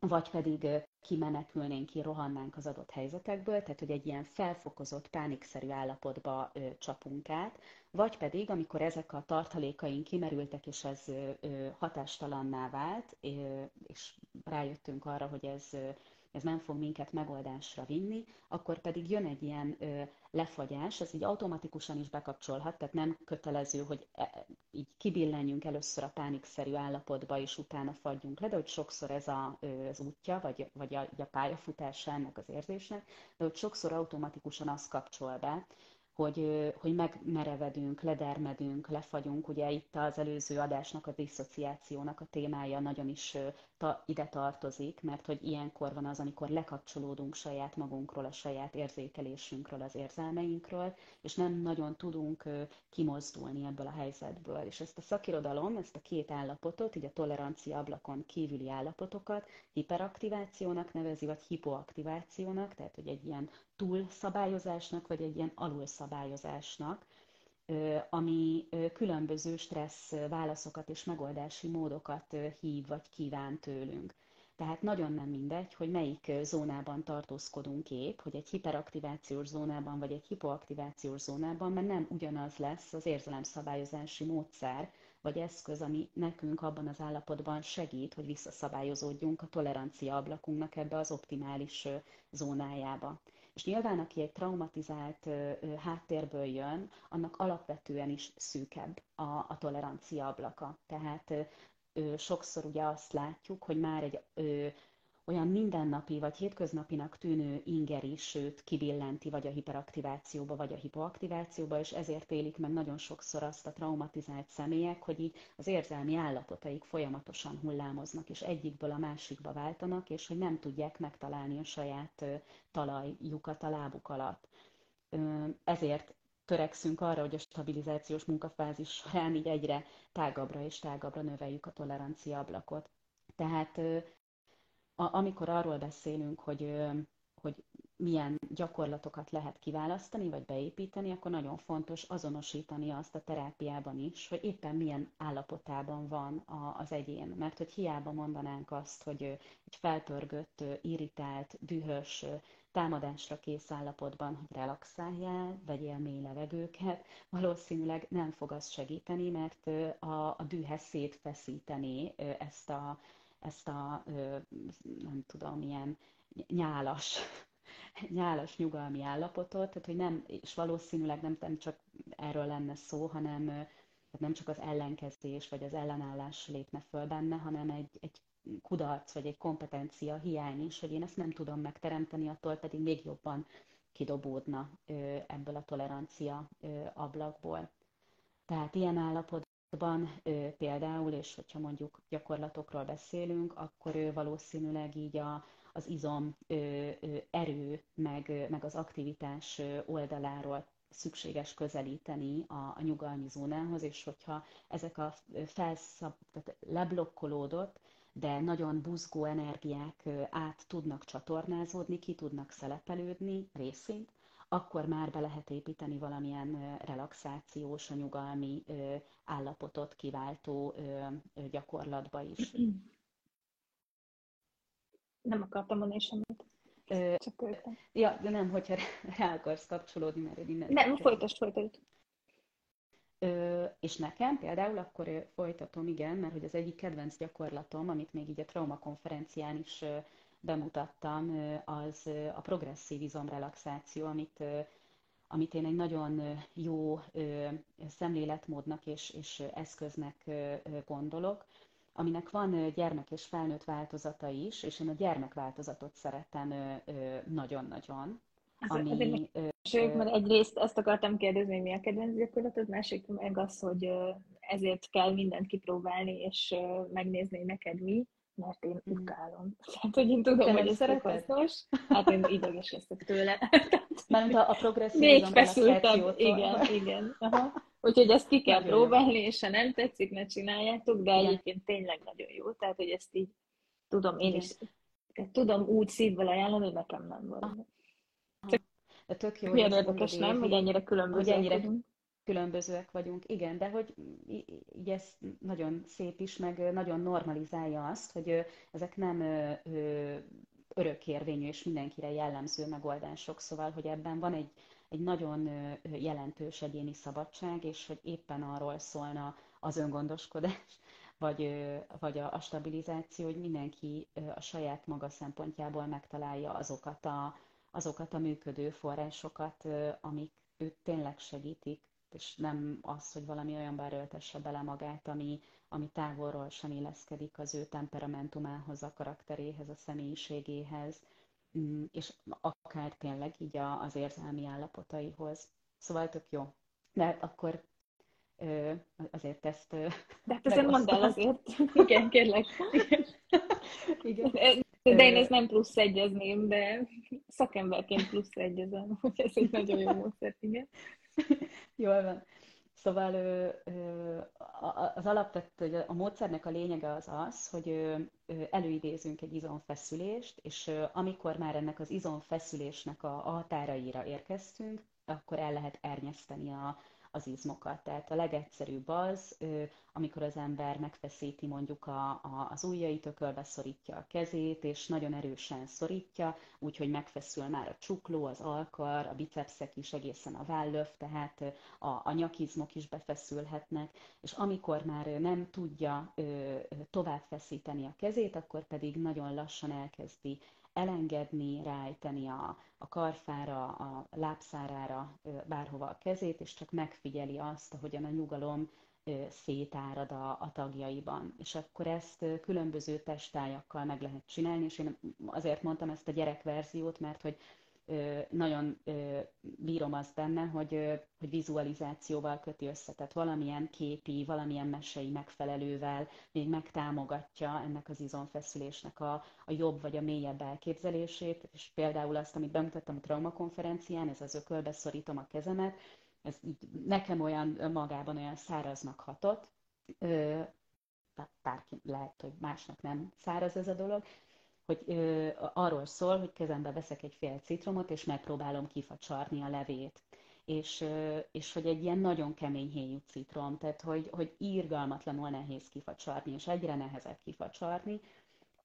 vagy pedig kimenekülnénk, ki rohannánk az adott helyzetekből, tehát hogy egy ilyen felfokozott, pánikszerű állapotba ö, csapunk át, vagy pedig, amikor ezek a tartalékaink kimerültek, és ez ö, hatástalanná vált, ö, és rájöttünk arra, hogy ez ez nem fog minket megoldásra vinni, akkor pedig jön egy ilyen ö, lefagyás, ez így automatikusan is bekapcsolhat, tehát nem kötelező, hogy e, így kibillenjünk először a pánikszerű állapotba, és utána fagyjunk le, de hogy sokszor ez a, az útja, vagy, vagy a, a pályafutás ennek az érzésnek, de hogy sokszor automatikusan az kapcsol be, hogy, hogy megmerevedünk, ledermedünk, lefagyunk. Ugye itt az előző adásnak, a diszociációnak a témája nagyon is ta, ide tartozik, mert hogy ilyenkor van az, amikor lekapcsolódunk saját magunkról, a saját érzékelésünkről, az érzelmeinkről, és nem nagyon tudunk kimozdulni ebből a helyzetből. És ezt a szakirodalom, ezt a két állapotot, így a tolerancia ablakon kívüli állapotokat hiperaktivációnak nevezi, vagy hipoaktivációnak, tehát hogy egy ilyen túlszabályozásnak, vagy egy ilyen alulszabályozásnak, ami különböző stressz válaszokat és megoldási módokat hív vagy kíván tőlünk. Tehát nagyon nem mindegy, hogy melyik zónában tartózkodunk épp, hogy egy hiperaktivációs zónában vagy egy hipoaktivációs zónában, mert nem ugyanaz lesz az érzelemszabályozási módszer vagy eszköz, ami nekünk abban az állapotban segít, hogy visszaszabályozódjunk a tolerancia ablakunknak ebbe az optimális zónájába. És nyilván, aki egy traumatizált háttérből jön, annak alapvetően is szűkebb a, a tolerancia ablaka. Tehát sokszor ugye azt látjuk, hogy már egy olyan mindennapi vagy hétköznapinak tűnő inger is, sőt kibillenti vagy a hiperaktivációba, vagy a hipoaktivációba, és ezért élik meg nagyon sokszor azt a traumatizált személyek, hogy így az érzelmi állapotaik folyamatosan hullámoznak, és egyikből a másikba váltanak, és hogy nem tudják megtalálni a saját talajjukat a lábuk alatt. Ezért törekszünk arra, hogy a stabilizációs munkafázis során így egyre tágabbra és tágabbra növeljük a tolerancia ablakot. Tehát amikor arról beszélünk, hogy, hogy milyen gyakorlatokat lehet kiválasztani vagy beépíteni, akkor nagyon fontos azonosítani azt a terápiában is, hogy éppen milyen állapotában van az egyén. Mert hogy hiába mondanánk azt, hogy egy felpörgött, irritált, dühös, támadásra kész állapotban, hogy relaxáljál, vegyél mély levegőket, valószínűleg nem fog az segíteni, mert a, a dühhez szétfeszíteni ezt a, ezt a, nem tudom, ilyen nyálas, nyálas nyugalmi állapotot, tehát hogy nem, és valószínűleg nem, nem csak erről lenne szó, hanem tehát nem csak az ellenkezés vagy az ellenállás lépne föl benne, hanem egy, egy kudarc vagy egy kompetencia hiány is, hogy én ezt nem tudom megteremteni, attól pedig még jobban kidobódna ebből a tolerancia ablakból. Tehát ilyen állapot Ban például, és hogyha mondjuk gyakorlatokról beszélünk, akkor ő valószínűleg így a, az izom erő, meg, meg az aktivitás oldaláról szükséges közelíteni a, a nyugalmi zónához, és hogyha ezek a felszab, tehát leblokkolódott, de nagyon buzgó energiák át tudnak csatornázódni, ki tudnak szelepelődni részint, akkor már be lehet építeni valamilyen relaxációs, nyugalmi állapotot kiváltó gyakorlatba is. Nem akartam mondani semmit. Ö, Csak Ja, de nem, hogyha rá akarsz kapcsolódni, mert innen... Nem, folytasd, folytasd. Ö, és nekem például akkor folytatom, igen, mert hogy az egyik kedvenc gyakorlatom, amit még így a trauma konferencián is bemutattam, az a progresszív izomrelaxáció, amit amit én egy nagyon jó szemléletmódnak és, és eszköznek gondolok, aminek van gyermek és felnőtt változata is, és én a gyermek változatot szeretem nagyon-nagyon. Ami, Sőt, mert egyrészt ezt akartam kérdezni, hogy mi a kedvenc gyakorlatod, másik meg az, hogy ezért kell mindent kipróbálni, és megnézni, neked mi, mert én mm. utálom. Tehát, hogy én tudom, hogy ez hasznos, hát én ideges leszek tőle. Mert a, a progresszív Még feszültem, igen, igen. Aha. Úgyhogy ezt ki kell nagyon próbálni, és ha nem tetszik, ne csináljátok, de igen. egyébként tényleg nagyon jó. Tehát, hogy ezt így tudom én is, tudom úgy szívvel ajánlani, hogy nekem nem van. De tök jó. Milyen érdekes, nem? Hogy ennyire különbözőek ennyire vagyunk. Különbözőek vagyunk, igen, de hogy így ez nagyon szép is, meg nagyon normalizálja azt, hogy ezek nem örökérvényű és mindenkire jellemző megoldások, szóval, hogy ebben van egy, egy nagyon jelentős egyéni szabadság, és hogy éppen arról szólna az öngondoskodás, vagy, vagy a, stabilizáció, hogy mindenki a saját maga szempontjából megtalálja azokat a, azokat a működő forrásokat, amik őt tényleg segítik, és nem az, hogy valami olyanba erőltesse bele magát, ami, ami távolról sem illeszkedik az ő temperamentumához, a karakteréhez, a személyiségéhez, mm, és akár tényleg így az érzelmi állapotaihoz. Szóval tök jó. De akkor azért ezt... De hát azért mondd el azért. Igen, kérlek. Igen. Igen. De én ezt nem plusz egyezném, de szakemberként plusz egyezem, hogy ez egy nagyon jó módszer, igen. Jól van. Szóval az alapvető, a módszernek a lényege az az, hogy előidézünk egy izomfeszülést, és amikor már ennek az izomfeszülésnek a határaira érkeztünk, akkor el lehet ernyeszteni a, az izmokat. Tehát a legegyszerűbb az, amikor az ember megfeszíti mondjuk a, a, az ujjait, ökölbe szorítja a kezét, és nagyon erősen szorítja, úgyhogy megfeszül már a csukló, az alkar, a bicepszek is egészen a vállöv, tehát a, a nyakizmok is befeszülhetnek, és amikor már nem tudja tovább feszíteni a kezét, akkor pedig nagyon lassan elkezdi elengedni, rájteni a, a karfára, a lábszárára, bárhova a kezét, és csak megfigyeli azt, ahogyan a nyugalom szétárad a, a tagjaiban. És akkor ezt különböző testájakkal meg lehet csinálni, és én azért mondtam ezt a gyerekverziót, mert hogy nagyon bírom azt benne, hogy, hogy vizualizációval köti össze, tehát valamilyen képi, valamilyen mesei megfelelővel még megtámogatja ennek az izomfeszülésnek a, a jobb vagy a mélyebb elképzelését, és például azt, amit bemutattam a traumakonferencián, ez az ökölbe szorítom a kezemet, ez így nekem olyan magában olyan száraznak hatott, bárki lehet, hogy másnak nem száraz ez a dolog, hogy ö, arról szól, hogy kezembe veszek egy fél citromot, és megpróbálom kifacsarni a levét. És, ö, és hogy egy ilyen nagyon kemény héjú citrom, tehát hogy, hogy írgalmatlanul nehéz kifacsarni, és egyre nehezebb kifacsarni,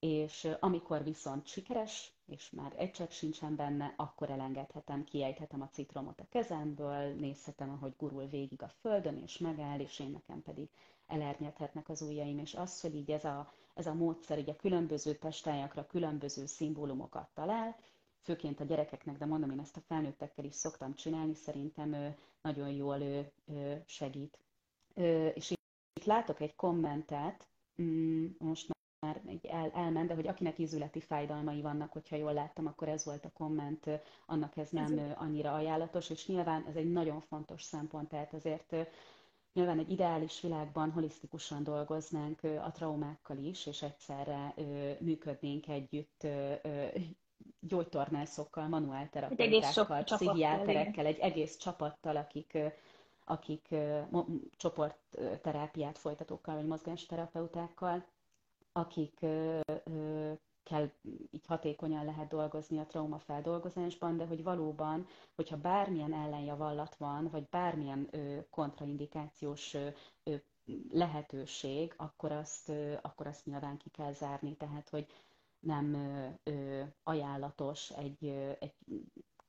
és amikor viszont sikeres, és már egy csepp sincsen benne, akkor elengedhetem, kiejthetem a citromot a kezemből, nézhetem, ahogy gurul végig a földön, és megáll, és én nekem pedig elernyedhetnek az ujjaim, és az, hogy így ez a, ez a módszer így a különböző testájakra különböző szimbólumokat talál, főként a gyerekeknek, de mondom, én ezt a felnőttekkel is szoktam csinálni, szerintem nagyon jól segít. És itt látok egy kommentet, mm, most már el, elment, de hogy akinek ízületi fájdalmai vannak, hogyha jól láttam, akkor ez volt a komment, annak ez nem annyira ajánlatos, és nyilván ez egy nagyon fontos szempont, tehát azért Nyilván egy ideális világban holisztikusan dolgoznánk a traumákkal is, és egyszerre működnénk együtt gyógytornászokkal, manuálterapeutákkal, pszichiáterekkel, egy egész csapattal, akik, akik csoportterápiát folytatókkal, vagy mozgásterapeutákkal, akik kell így hatékonyan lehet dolgozni a traumafeldolgozásban, de hogy valóban, hogyha bármilyen ellenjavallat van, vagy bármilyen ö, kontraindikációs ö, ö, lehetőség, akkor azt, ö, akkor azt nyilván ki kell zárni, tehát hogy nem ö, ö, ajánlatos egy, ö, egy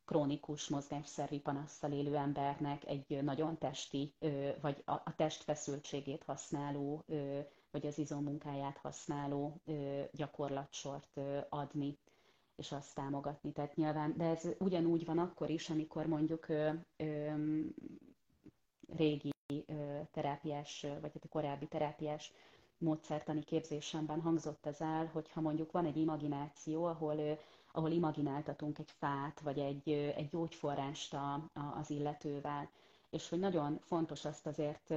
krónikus mozgásszervi panasszal élő embernek egy nagyon testi, vagy a, a testfeszültségét használó vagy az izommunkáját használó gyakorlatsort adni. és azt támogatni. Tehát nyilván, de ez ugyanúgy van akkor is, amikor mondjuk régi terápiás, vagy hát a korábbi terápiás módszertani képzésemben hangzott ez el, hogyha mondjuk van egy imagináció, ahol, ahol imagináltatunk egy fát, vagy egy, egy gyógyforrást a, a, az illetővel, és hogy nagyon fontos azt azért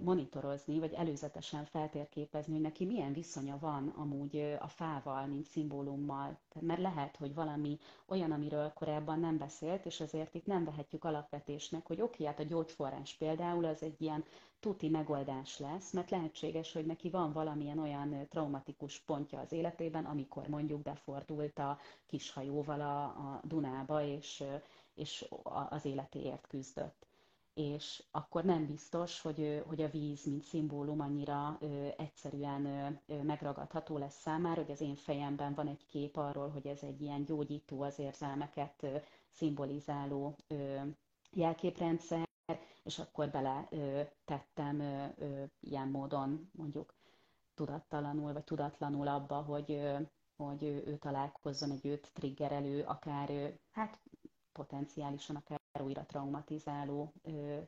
monitorozni, vagy előzetesen feltérképezni, hogy neki milyen viszonya van amúgy a fával, mint szimbólummal. Mert lehet, hogy valami olyan, amiről korábban nem beszélt, és azért itt nem vehetjük alapvetésnek, hogy oké, hát a gyógyforrás például az egy ilyen tuti megoldás lesz, mert lehetséges, hogy neki van valamilyen olyan traumatikus pontja az életében, amikor mondjuk befordult a kishajóval a, a Dunába, és, és az életéért küzdött és akkor nem biztos, hogy, hogy a víz, mint szimbólum annyira egyszerűen megragadható lesz számára, hogy az én fejemben van egy kép arról, hogy ez egy ilyen gyógyító, az érzelmeket szimbolizáló jelképrendszer, és akkor bele tettem ilyen módon mondjuk tudattalanul vagy tudatlanul abba, hogy, hogy ő, ő találkozzon egy őt triggerelő, akár hát potenciálisan akár újra traumatizáló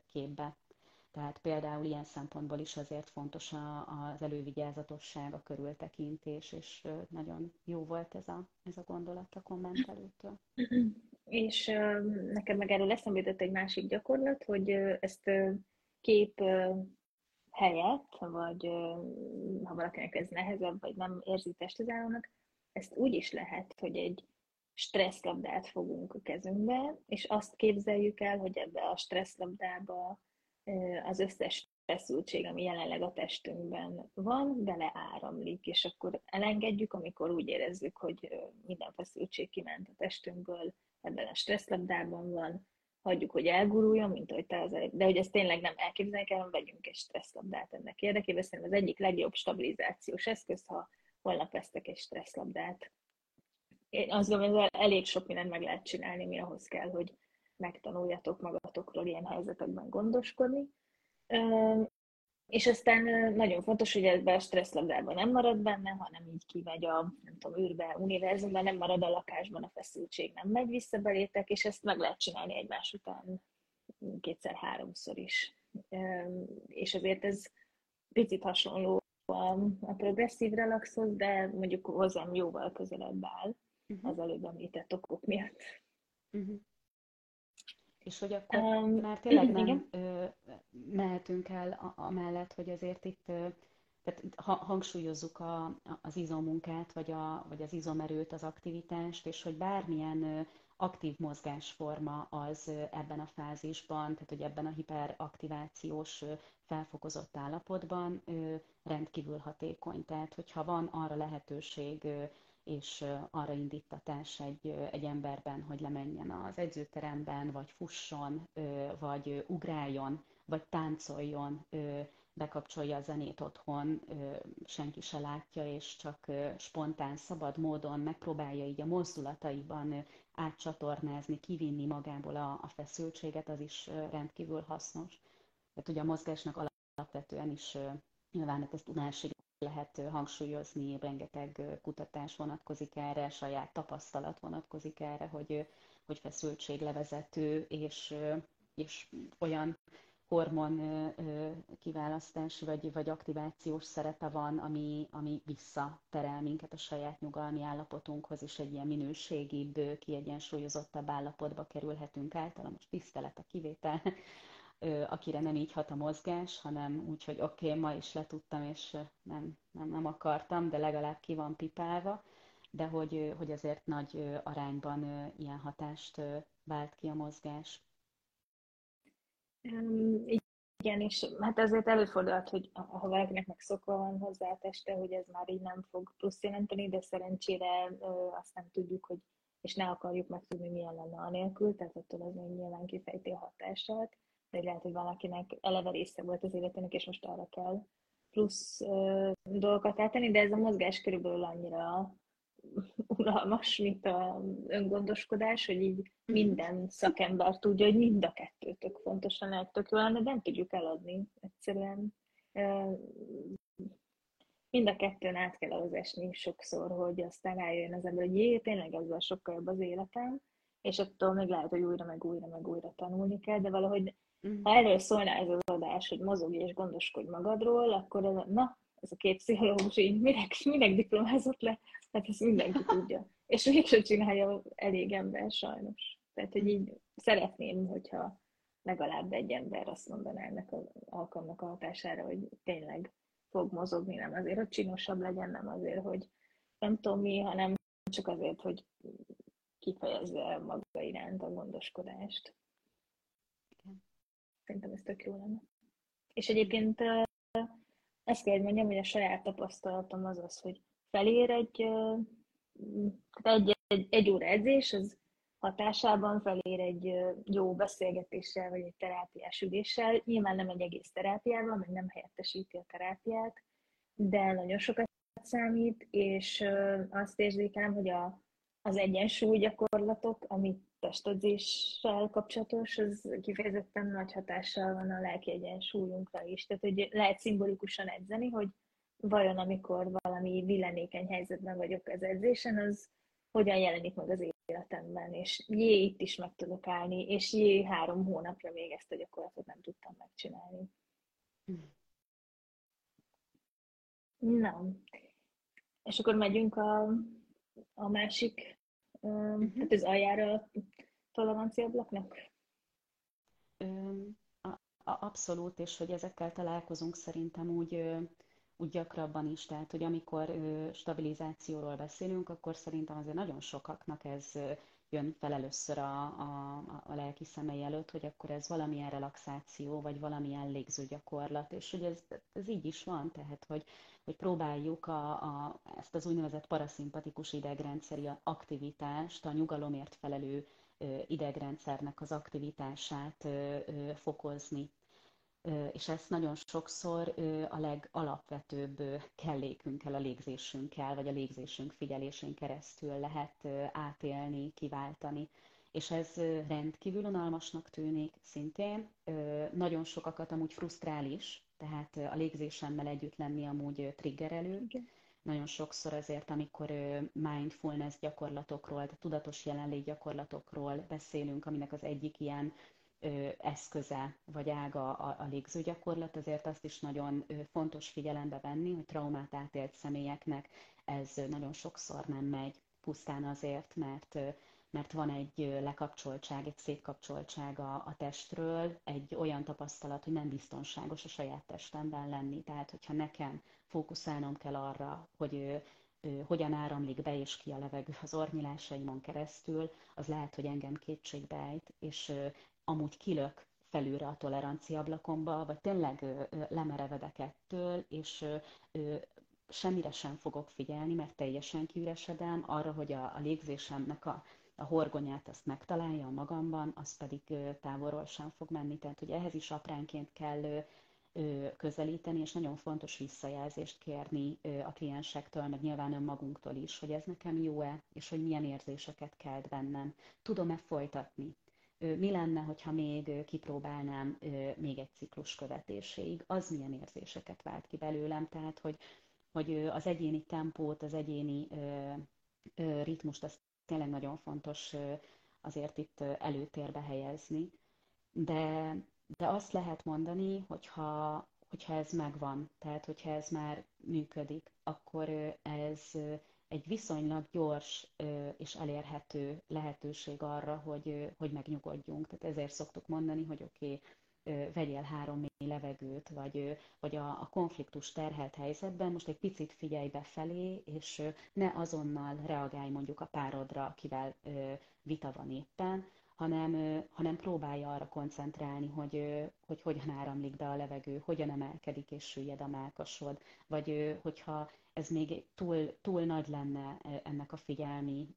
képbe. Tehát például ilyen szempontból is azért fontos az elővigyázatosság, a körültekintés, és nagyon jó volt ez a, ez a gondolat a kommentelőtől. És nekem meg erről eszembe jutott egy másik gyakorlat, hogy ezt kép helyett, vagy ha valakinek ez nehezebb, vagy nem érzi testezálónak, ezt úgy is lehet, hogy egy stresszlabdát fogunk a kezünkbe, és azt képzeljük el, hogy ebbe a stresszlabdába az összes feszültség, ami jelenleg a testünkben van, bele áramlik, és akkor elengedjük, amikor úgy érezzük, hogy minden feszültség kiment a testünkből, ebben a stresszlabdában van, hagyjuk, hogy elguruljon, mint ahogy te az de hogy ezt tényleg nem elképzelni kell, vegyünk egy stresszlabdát ennek érdekében, szerintem az egyik legjobb stabilizációs eszköz, ha holnap vesztek egy stresszlabdát, én azt gondolom, hogy elég sok mindent meg lehet csinálni, mi ahhoz kell, hogy megtanuljatok magatokról ilyen helyzetekben gondoskodni. És aztán nagyon fontos, hogy ebbe a stresszlabdában nem marad benne, hanem így kimegy a, nem tudom, űrbe, univerzumban, nem marad a lakásban a feszültség, nem megy vissza belétek, és ezt meg lehet csinálni egymás után kétszer-háromszor is. És azért ez picit hasonló a, a progresszív relaxhoz, de mondjuk hozzám jóval közelebb áll uh-huh. az előbb említett okok miatt. Uh-huh. És hogy akkor um, már tényleg nem ö, mehetünk el amellett, hogy azért itt ö, tehát ha, hangsúlyozzuk a, az izomunkát, vagy, a, vagy az izomerőt, az aktivitást, és hogy bármilyen ö, aktív mozgásforma az ebben a fázisban, tehát hogy ebben a hiperaktivációs felfokozott állapotban rendkívül hatékony. Tehát, hogyha van arra lehetőség és arra indítatás egy, egy emberben, hogy lemenjen az edzőteremben, vagy fusson, vagy ugráljon, vagy táncoljon, bekapcsolja a zenét otthon, senki se látja, és csak spontán, szabad módon megpróbálja így a mozdulataiban átcsatornázni, kivinni magából a, a feszültséget, az is rendkívül hasznos. Tehát ugye a mozgásnak alapvetően is nyilván hát ezt unásig lehet hangsúlyozni, rengeteg kutatás vonatkozik erre, saját tapasztalat vonatkozik erre, hogy, hogy feszültséglevezető és, és olyan hormon kiválasztási vagy, vagy aktivációs szerepe van, ami, ami visszaterel minket a saját nyugalmi állapotunkhoz, és egy ilyen minőségibb, kiegyensúlyozottabb állapotba kerülhetünk általa. Most tisztelet a kivétel, akire nem így hat a mozgás, hanem úgy, hogy oké, okay, ma is letudtam, és nem, nem, nem akartam, de legalább ki van pipálva, de hogy, hogy azért nagy arányban ilyen hatást vált ki a mozgás. Igen, és hát azért előfordulhat, hogy ha valakinek meg szokva van hozzá a teste, hogy ez már így nem fog plusz jelenteni, de szerencsére azt nem tudjuk, hogy és ne akarjuk megtudni, milyen lenne anélkül, tehát attól az még nyilván kifejti a hatását de lehet, hogy valakinek eleve része volt az életének, és most arra kell plusz ö, dolgokat eltenni, de ez a mozgás körülbelül annyira unalmas, mint a öngondoskodás, hogy így minden szakember tudja, hogy mind a kettő tök fontos lenne, tök jó lenne, de nem tudjuk eladni egyszerűen. mind a kettőn át kell ahhoz esni sokszor, hogy aztán rájön az ember, hogy jé, tényleg ezzel sokkal jobb az életem, és attól még lehet, hogy újra, meg újra, meg újra tanulni kell, de valahogy. Ha erről szólna ez az adás, hogy mozogj és gondoskodj magadról, akkor ez, na, ez a két pszichológus így minek, minek diplomázott le, hát ezt mindenki tudja. És mégsem csinálja elég ember sajnos. Tehát, hogy így szeretném, hogyha legalább egy ember azt mondaná ennek az alkalomnak a hatására, hogy tényleg fog mozogni, nem azért, hogy csinosabb legyen, nem azért, hogy nem tudom mi, hanem csak azért, hogy kifejezze maga iránt a gondoskodást. Szerintem ez tök jó lenne. És egyébként ezt kell, mondjam, hogy a saját tapasztalatom az az, hogy felér egy, egy, egy, egy óra edzés, az hatásában felér egy jó beszélgetéssel, vagy egy terápiás üléssel. Nyilván nem egy egész terápiával, meg nem helyettesíti a terápiát, de nagyon sokat számít, és azt érzékelem, hogy a, az egyensúly gyakorlatok, amit testedzéssel kapcsolatos, az kifejezetten nagy hatással van a lelki egyensúlyunkra is. Tehát, hogy lehet szimbolikusan edzeni, hogy vajon amikor valami villenékeny helyzetben vagyok az edzésen, az hogyan jelenik meg az életemben, és jé, itt is meg tudok állni, és jé, három hónapja még ezt a gyakorlatot nem tudtam megcsinálni. Na, és akkor megyünk a, a másik, uh-huh. tehát az aljára tolerancia blokknak? Abszolút, és hogy ezekkel találkozunk szerintem úgy úgy gyakrabban is, tehát hogy amikor stabilizációról beszélünk, akkor szerintem azért nagyon sokaknak ez jön fel először a, a, a lelki szemei előtt, hogy akkor ez valamilyen relaxáció, vagy valamilyen légző gyakorlat, és hogy ez, ez így is van, tehát hogy, hogy próbáljuk a, a, ezt az úgynevezett paraszimpatikus idegrendszeri aktivitást, a nyugalomért felelő idegrendszernek az aktivitását fokozni és ezt nagyon sokszor a legalapvetőbb kellékünkkel, a légzésünkkel, vagy a légzésünk figyelésén keresztül lehet átélni, kiváltani. És ez rendkívül unalmasnak tűnik szintén. Nagyon sokakat amúgy frusztrál is, tehát a légzésemmel együtt lenni amúgy triggerelő. Nagyon sokszor azért, amikor mindfulness gyakorlatokról, tudatos jelenlét gyakorlatokról beszélünk, aminek az egyik ilyen eszköze vagy ága a, a légzőgyakorlat, ezért azt is nagyon fontos figyelembe venni, hogy traumát átélt személyeknek ez nagyon sokszor nem megy, pusztán azért, mert mert van egy lekapcsoltság, egy szétkapcsoltság a, a testről, egy olyan tapasztalat, hogy nem biztonságos a saját testemben lenni. Tehát, hogyha nekem fókuszálnom kell arra, hogy hogyan áramlik be és ki a levegő az ornyilásaimon keresztül, az lehet, hogy engem kétségbe ejt, és amúgy kilök felülre a tolerancia ablakomba, vagy tényleg lemerevedek ettől, és semmire sem fogok figyelni, mert teljesen kiüresedem arra, hogy a, a légzésemnek a, a horgonyát azt megtalálja magamban, az pedig távolról sem fog menni. Tehát, hogy ehhez is apránként kell közelíteni, és nagyon fontos visszajelzést kérni a kliensektől, meg nyilván önmagunktól is, hogy ez nekem jó-e, és hogy milyen érzéseket kelt bennem. Tudom-e folytatni? Mi lenne, hogyha még kipróbálnám még egy ciklus követéséig, az milyen érzéseket vált ki belőlem, tehát hogy, hogy az egyéni tempót, az egyéni ritmust, az tényleg nagyon fontos azért itt előtérbe helyezni, de, de azt lehet mondani, hogyha, hogyha ez megvan, tehát hogyha ez már működik, akkor ez egy viszonylag gyors és elérhető lehetőség arra, hogy, hogy megnyugodjunk. Tehát ezért szoktuk mondani, hogy oké, okay, vegyél három mély levegőt, vagy, vagy a, a konfliktus terhelt helyzetben most egy picit figyelj befelé, és ne azonnal reagálj mondjuk a párodra, akivel vita van éppen, hanem, hanem próbálja arra koncentrálni, hogy, hogy hogyan áramlik be a levegő, hogyan emelkedik és süllyed a melkasod, vagy hogyha ez még túl, túl nagy lenne ennek a figyelmi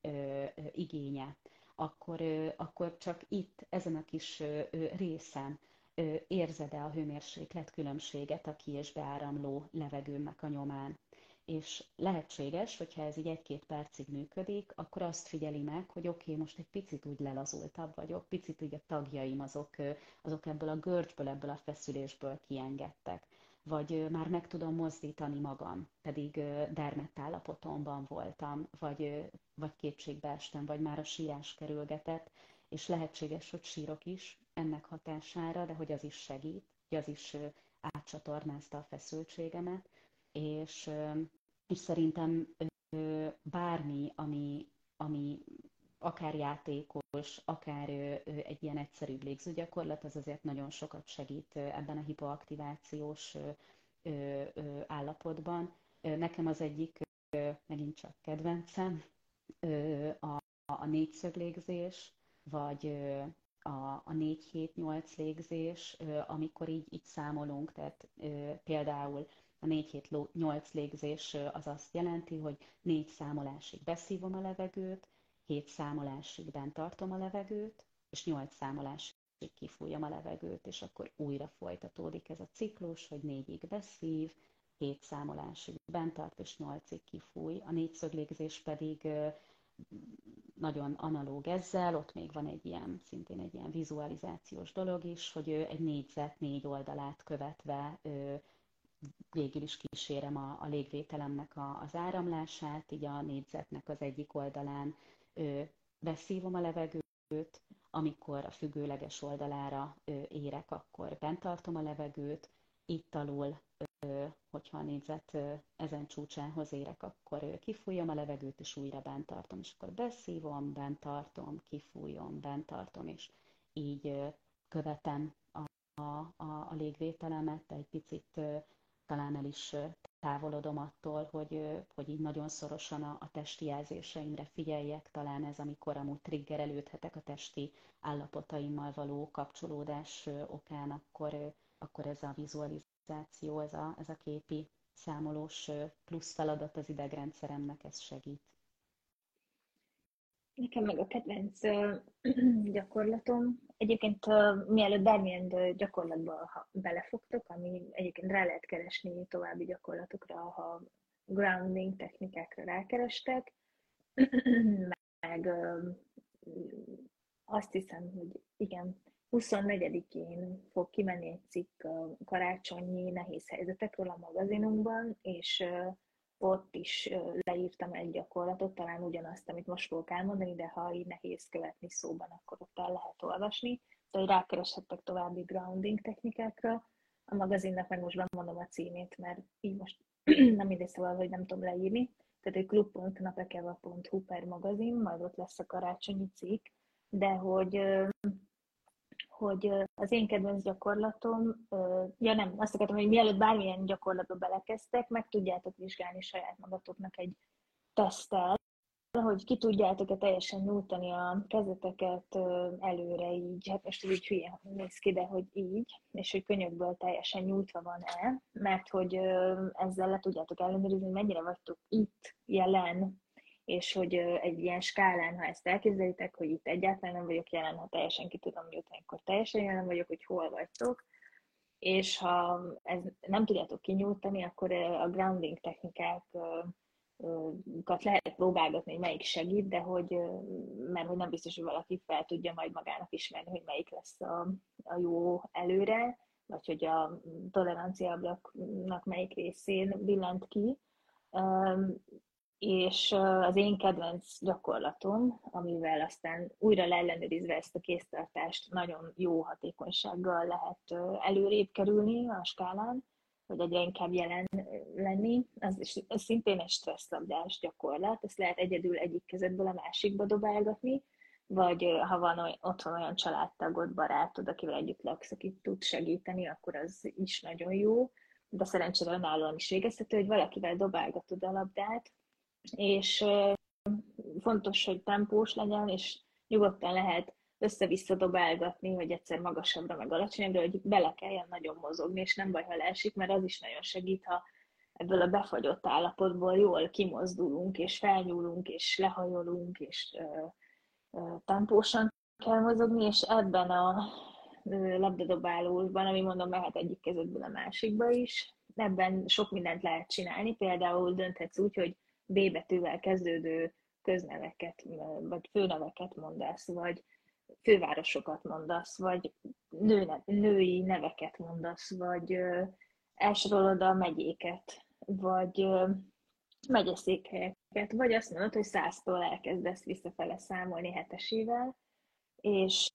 igénye, akkor, akkor csak itt, ezen a kis részen érzed-e a hőmérséklet különbséget a ki- és beáramló levegőnek a nyomán és lehetséges, hogyha ez így egy-két percig működik, akkor azt figyeli meg, hogy oké, okay, most egy picit úgy lelazultabb vagyok, picit úgy a tagjaim azok, azok ebből a görcsből, ebből a feszülésből kiengedtek. vagy már meg tudom mozdítani magam, pedig dermett állapotomban voltam, vagy, vagy kétségbe estem, vagy már a sírás kerülgetett, és lehetséges, hogy sírok is ennek hatására, de hogy az is segít, hogy az is átcsatornázta a feszültségemet, és, és szerintem bármi, ami, ami akár játékos, akár egy ilyen egyszerűbb légzőgyakorlat, az azért nagyon sokat segít ebben a hipoaktivációs állapotban. Nekem az egyik, megint csak kedvencem, a, a négyszög légzés, vagy a, a 4-7-8 légzés, amikor így, így számolunk, tehát például a 4-7-8 légzés az azt jelenti, hogy négy számolásig beszívom a levegőt, hét számolásig bent tartom a levegőt, és nyolc számolásig kifújom a levegőt, és akkor újra folytatódik ez a ciklus, hogy négyig beszív, hét számolásig bent tart, és nyolcig kifúj. A négyszöglégzés pedig nagyon analóg ezzel, ott még van egy ilyen, szintén egy ilyen vizualizációs dolog is, hogy egy négyzet négy oldalát követve végül is kísérem a, a légvételemnek a, az áramlását, így a négyzetnek az egyik oldalán beszívom a levegőt, amikor a függőleges oldalára érek, akkor bent tartom a levegőt, itt alul, hogyha a négyzet ezen csúcsához érek, akkor kifújom a levegőt, és újra bent tartom, és akkor beszívom, bent tartom, kifújom, bent tartom, és így követem a, a, a, a légvételemet, egy picit talán el is távolodom attól, hogy, hogy így nagyon szorosan a, a testi jelzéseimre figyeljek, talán ez, amikor amúgy triggerelődhetek a testi állapotaimmal való kapcsolódás okán, akkor, akkor ez a vizualizáció, ez a, ez a képi számolós plusz feladat az idegrendszeremnek, ez segít. Nekem meg a kedvenc gyakorlatom. Egyébként mielőtt bármilyen gyakorlatba belefogtok, ami egyébként rá lehet keresni további gyakorlatokra, ha grounding technikákra rákerestek, meg azt hiszem, hogy igen, 24-én fog kimenni egy cikk karácsonyi nehéz helyzetekről a magazinunkban, és ott is leírtam egy gyakorlatot, talán ugyanazt, amit most fogok elmondani, de ha így nehéz követni szóban, akkor ott el lehet olvasni. De hogy rákereshettek további grounding technikákra. A magazinnak meg most bemondom a címét, mert így most nem mindegy szóval, hogy nem tudom leírni. Tehát egy klub.napekeva.hu per magazin, majd ott lesz a karácsonyi cikk, de hogy hogy az én kedvenc gyakorlatom, ja nem, azt akartam, hogy mielőtt bármilyen gyakorlatba belekezdtek, meg tudjátok vizsgálni saját magatoknak egy tesztel, hogy ki tudjátok-e teljesen nyújtani a kezeteket előre így, hát most így hülye néz ki, de hogy így, és hogy könyökből teljesen nyújtva van-e, mert hogy ezzel le tudjátok ellenőrizni, mennyire vagytok itt, jelen, és hogy egy ilyen skálán, ha ezt elképzelitek, hogy itt egyáltalán nem vagyok jelen, ha teljesen ki tudom nyújtani, akkor teljesen jelen vagyok, hogy hol vagytok, és ha ez nem tudjátok kinyújtani, akkor a grounding technikákat lehet próbálgatni, hogy melyik segít, de hogy, mert hogy nem biztos, hogy valaki fel tudja majd magának ismerni, hogy melyik lesz a, a jó előre, vagy hogy a tolerancia ablaknak melyik részén billent ki és az én kedvenc gyakorlatom, amivel aztán újra leellenőrizve ezt a kéztartást nagyon jó hatékonysággal lehet előrébb kerülni a skálán, hogy egyre inkább jelen lenni, az, is, az szintén egy stresszlabdás gyakorlat, ezt lehet egyedül egyik kezedből a másikba dobálgatni, vagy ha van otthon olyan családtagod, barátod, akivel együtt laksz, aki tud segíteni, akkor az is nagyon jó, de szerencsére önállóan is végezhető, hogy valakivel dobálgatod a labdát, és fontos, hogy tempós legyen, és nyugodtan lehet össze-vissza dobálgatni, hogy egyszer magasabbra, meg alacsonyabbra, hogy bele kelljen nagyon mozogni, és nem baj, ha leesik, mert az is nagyon segít, ha ebből a befagyott állapotból jól kimozdulunk, és felnyúlunk, és lehajolunk, és ö, ö, tempósan kell mozogni, és ebben a labdadobálóban, ami mondom, mehet egyik kezedből a másikba is, ebben sok mindent lehet csinálni, például dönthetsz úgy, hogy B betűvel kezdődő közneveket, vagy főneveket mondasz, vagy fővárosokat mondasz, vagy nőne, női neveket mondasz, vagy elsorolod a megyéket, vagy megyeszékhelyeket, vagy azt mondod, hogy száztól elkezdesz visszafele számolni hetesével, és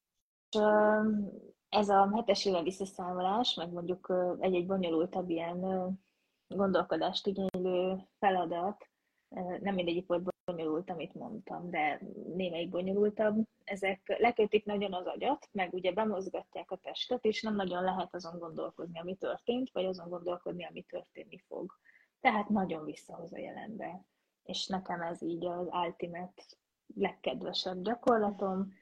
ez a hetesével visszaszámolás, meg mondjuk egy-egy bonyolultabb ilyen gondolkodást igénylő feladat, nem mindegyik volt bonyolult, amit mondtam, de némelyik bonyolultabb, ezek lekötik nagyon az agyat, meg ugye bemozgatják a testet, és nem nagyon lehet azon gondolkozni, ami történt, vagy azon gondolkodni, ami történni fog. Tehát nagyon visszahoz a jelenbe. És nekem ez így az ultimate legkedvesebb gyakorlatom,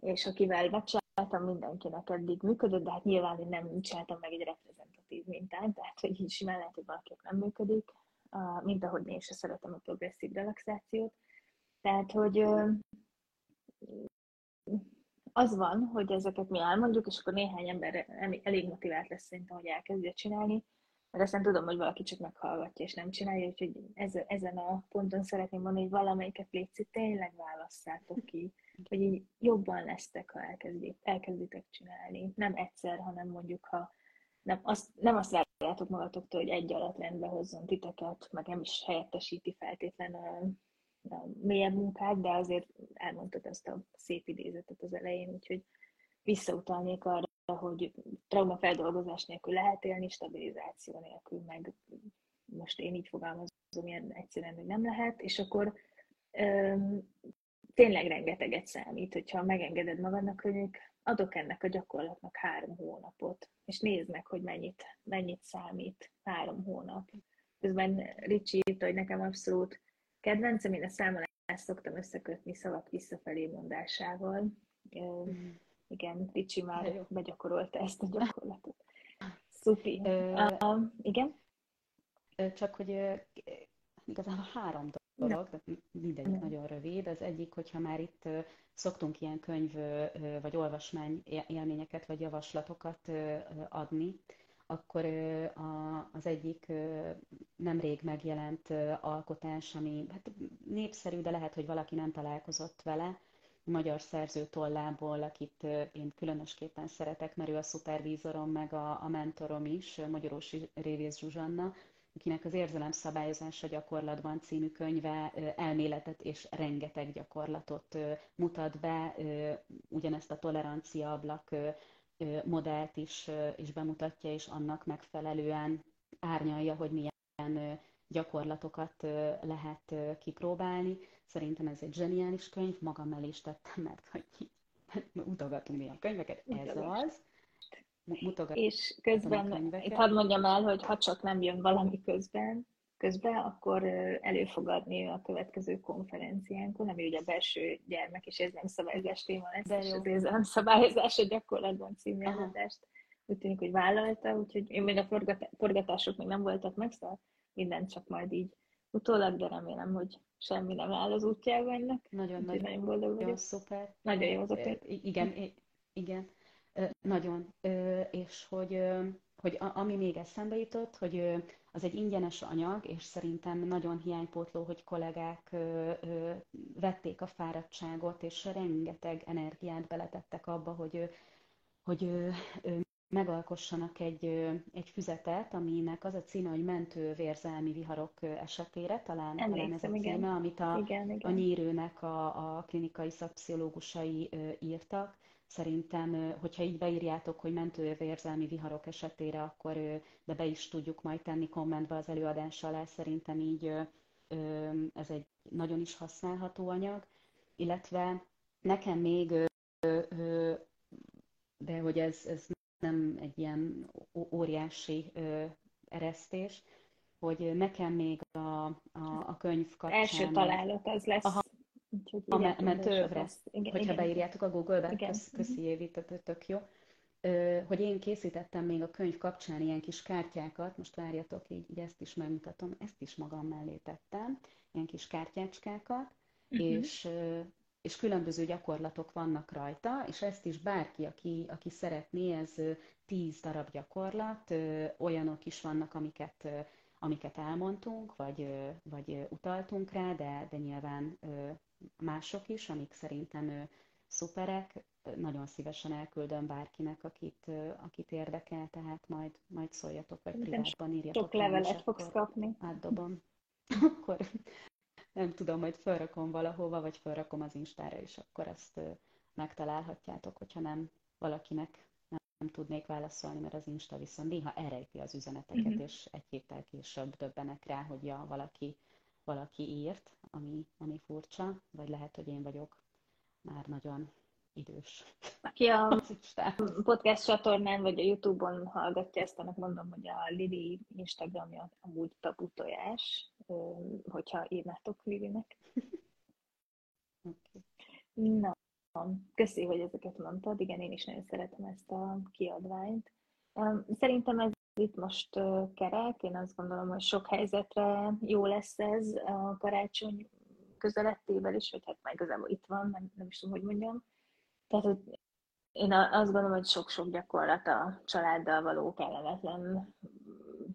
és akivel megcsináltam, mindenkinek eddig működött, de hát nyilván én nem csináltam meg egy reprezentatív mintán, tehát hogy simán lehet, hogy valakinek nem működik, mint ahogy én sem szeretem a progresszív relaxációt. Tehát, hogy az van, hogy ezeket mi elmondjuk, és akkor néhány ember elég motivált lesz szerintem, hogy elkezdje csinálni, mert aztán tudom, hogy valaki csak meghallgatja és nem csinálja, úgyhogy ezen a ponton szeretném mondani, hogy valamelyiket létszik, tényleg válasszátok ki, hogy így jobban lesztek, ha elkezdik, elkezditek csinálni. Nem egyszer, hanem mondjuk, ha nem azt, nem azt várjátok magatoktól, hogy egy alatt rendbe hozzon titeket, meg nem is helyettesíti feltétlen a, a mélyebb munkát, de azért elmondtad ezt a szép idézetet az elején, úgyhogy visszautalnék arra, hogy traumafeldolgozás nélkül lehet élni, stabilizáció nélkül, meg most én így fogalmazom, ilyen egyszerűen, hogy nem lehet, és akkor öm, tényleg rengeteget számít, hogyha megengeded magadnak, hogy adok ennek a gyakorlatnak három hónapot, és nézd meg, hogy mennyit, mennyit számít három hónap. Közben Ricsi írta, hogy nekem abszolút kedvencem, én a számolást szoktam összekötni szavak visszafelé mondásával. Mm. Igen, Ricsi már begyakorolta ezt a gyakorlatot. Szupi. Uh, igen? Csak hogy igazából három dolog, de mindegyik Nem. nagyon rövid. Az egyik, hogyha már itt szoktunk ilyen könyv vagy olvasmány élményeket vagy javaslatokat adni, akkor az egyik nemrég megjelent alkotás, ami hát népszerű, de lehet, hogy valaki nem találkozott vele, magyar szerző tollából, akit én különösképpen szeretek, mert ő a szupervízorom, meg a, a mentorom is, Magyarósi Révész Zsuzsanna, akinek az Érzelem szabályozása gyakorlatban című könyve elméletet és rengeteg gyakorlatot mutat be, ugyanezt a tolerancia ablak modellt is, is bemutatja, és annak megfelelően árnyalja, hogy milyen gyakorlatokat lehet kipróbálni. Szerintem ez egy zseniális könyv, magam mellé is tettem, mert hogy utogatunk néha könyveket, ez az mutogat és közben, itt hadd mondjam el, hogy ha csak nem jön valami közben, közben, akkor előfogadni a következő konferenciánkon, ami ugye a belső gyermek és szabályozás téma lesz, De és az szabályozás a gyakorlatban című előadást úgy tűnik, hogy vállalta, úgyhogy én még a forgatások még nem voltak meg, szóval mindent csak majd így utólag, de remélem, hogy semmi nem áll az útjában ennek. Nagyon, nagyon, nagyon boldog vagyok. Szuper. Nagyon jó az a Igen, igen. Nagyon. És hogy, hogy ami még eszembe jutott, hogy az egy ingyenes anyag, és szerintem nagyon hiánypótló, hogy kollégák vették a fáradtságot, és rengeteg energiát beletettek abba, hogy, hogy megalkossanak egy, egy füzetet, aminek az a címe, hogy mentő vérzelmi viharok esetére, talán, talán ez a címe, igen. amit a, igen, igen. a nyírőnek a, a klinikai szakpszichológusai írtak, Szerintem, hogyha így beírjátok, hogy mentőérzelmi viharok esetére, akkor de be is tudjuk majd tenni kommentbe az előadás alá, szerintem így ez egy nagyon is használható anyag, illetve nekem még, de hogy ez, ez nem egy ilyen óriási eresztés, hogy nekem még a, a, a könyv kapcsán... Első találat az lesz. Aha, Úgyhogy a me- mentővre, igen, hogyha igen. beírjátok a Google-be, igen. Kösz, köszi Évi, tök jó. Hogy én készítettem még a könyv kapcsán ilyen kis kártyákat, most várjatok, így, így ezt is megmutatom, ezt is magam mellé tettem, ilyen kis kártyácskákat, uh-huh. és, és különböző gyakorlatok vannak rajta, és ezt is bárki, aki, aki szeretné, ez tíz darab gyakorlat, olyanok is vannak, amiket amiket elmondtunk, vagy, vagy utaltunk rá, de, de nyilván mások is, amik szerintem szuperek, nagyon szívesen elküldöm bárkinek, akit, akit érdekel, tehát majd, majd szóljatok, vagy privátban írjatok. Sok levelet fogsz kapni. Átdobom. akkor nem tudom, majd felrakom valahova, vagy felrakom az Instára, és akkor ezt megtalálhatjátok, hogyha nem valakinek nem tudnék válaszolni, mert az Insta viszont néha elrejti az üzeneteket, uh-huh. és egy héttel később döbbenek rá, hogy ja, valaki, valaki írt, ami, ami furcsa, vagy lehet, hogy én vagyok már nagyon idős. Aki a podcast csatornán vagy a Youtube-on hallgatja ezt, annak mondom, hogy a Lili Instagramja amúgy tabu tojás, hogyha írnátok Lilinek. Okay. Na, köszi, hogy ezeket mondtad. Igen, én is nagyon szeretem ezt a kiadványt. Szerintem ez itt most kerek. Én azt gondolom, hogy sok helyzetre jó lesz ez a karácsony közelettével is, vagy hát már igazából itt van, nem, nem is tudom, hogy mondjam. Tehát hogy én azt gondolom, hogy sok-sok gyakorlat a családdal való kellemetlen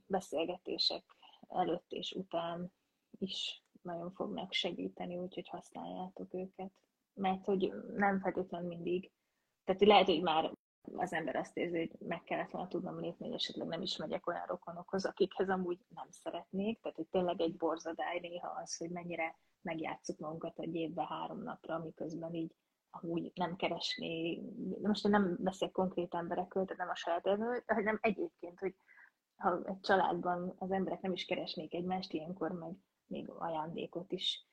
beszélgetések előtt és után is nagyon fognak segíteni, úgyhogy használjátok őket. Mert hogy nem feltétlenül mindig, tehát lehet, hogy már az ember azt érzi, hogy meg kellett volna tudnom lépni, hogy esetleg nem is megyek olyan rokonokhoz, akikhez amúgy nem szeretnék. Tehát, hogy tényleg egy borzadály néha az, hogy mennyire megjátszuk magunkat egy évbe három napra, miközben így amúgy nem keresni, most én nem beszélek konkrét emberekről, tehát nem a saját életemről, hanem egyébként, hogy ha egy családban az emberek nem is keresnék egymást, ilyenkor meg még ajándékot is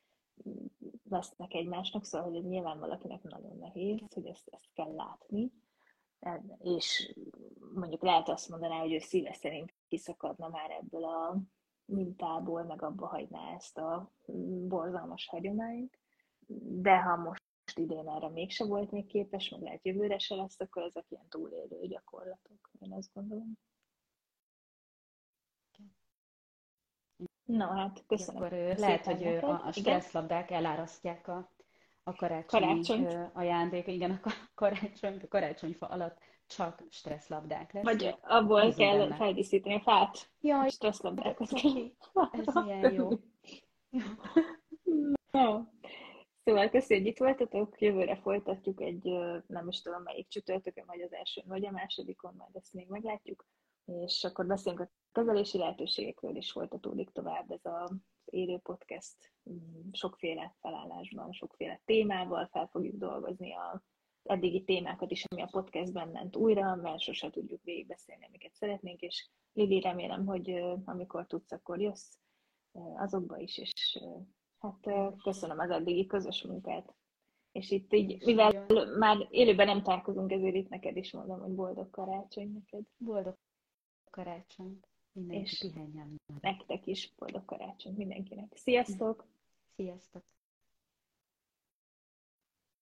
vesznek egymásnak, szóval hogy nyilván valakinek nagyon nehéz, hogy ezt, ezt kell látni, és mondjuk lehet azt mondaná, hogy ő szíve szerint kiszakadna már ebből a mintából, meg abba hagyná ezt a borzalmas hagyományt, de ha most idén erre mégse volt még képes, meg lehet jövőre se lesz, akkor ezek ilyen túlélő gyakorlatok, én azt gondolom. Na hát, köszönöm. Akkor lehet, hogy a, a stresszlabdák elárasztják a, a karácsonyi Karácsony. ajándék, igen, a karácsony, a karácsonyfa alatt csak stresszlabdák lesz. Vagy abból Bízom kell benne. feldíszíteni a fát. Jaj, stresszlabdákat. Ez, ez milyen jó. No. Szóval köszönjük, hogy itt voltatok, jövőre folytatjuk egy, nem is tudom melyik csütörtökön, vagy az elsőn, vagy a másodikon, majd ezt még meglátjuk, és akkor beszélünk a kezelési lehetőségekről, és folytatódik tovább ez az élő podcast mm, sokféle felállásban, sokféle témával fel fogjuk dolgozni a eddigi témákat is, ami a podcastben ment újra, mert sose tudjuk végigbeszélni, amiket szeretnénk, és Lili, remélem, hogy amikor tudsz, akkor jössz azokba is, és Hát köszönöm az eddigi közös munkát. És itt így, mivel már élőben nem találkozunk, ezért itt neked is mondom, hogy boldog karácsony neked. Boldog karácsony. Mindenki és pihenjen. Nektek is boldog karácsony mindenkinek. Sziasztok! Sziasztok!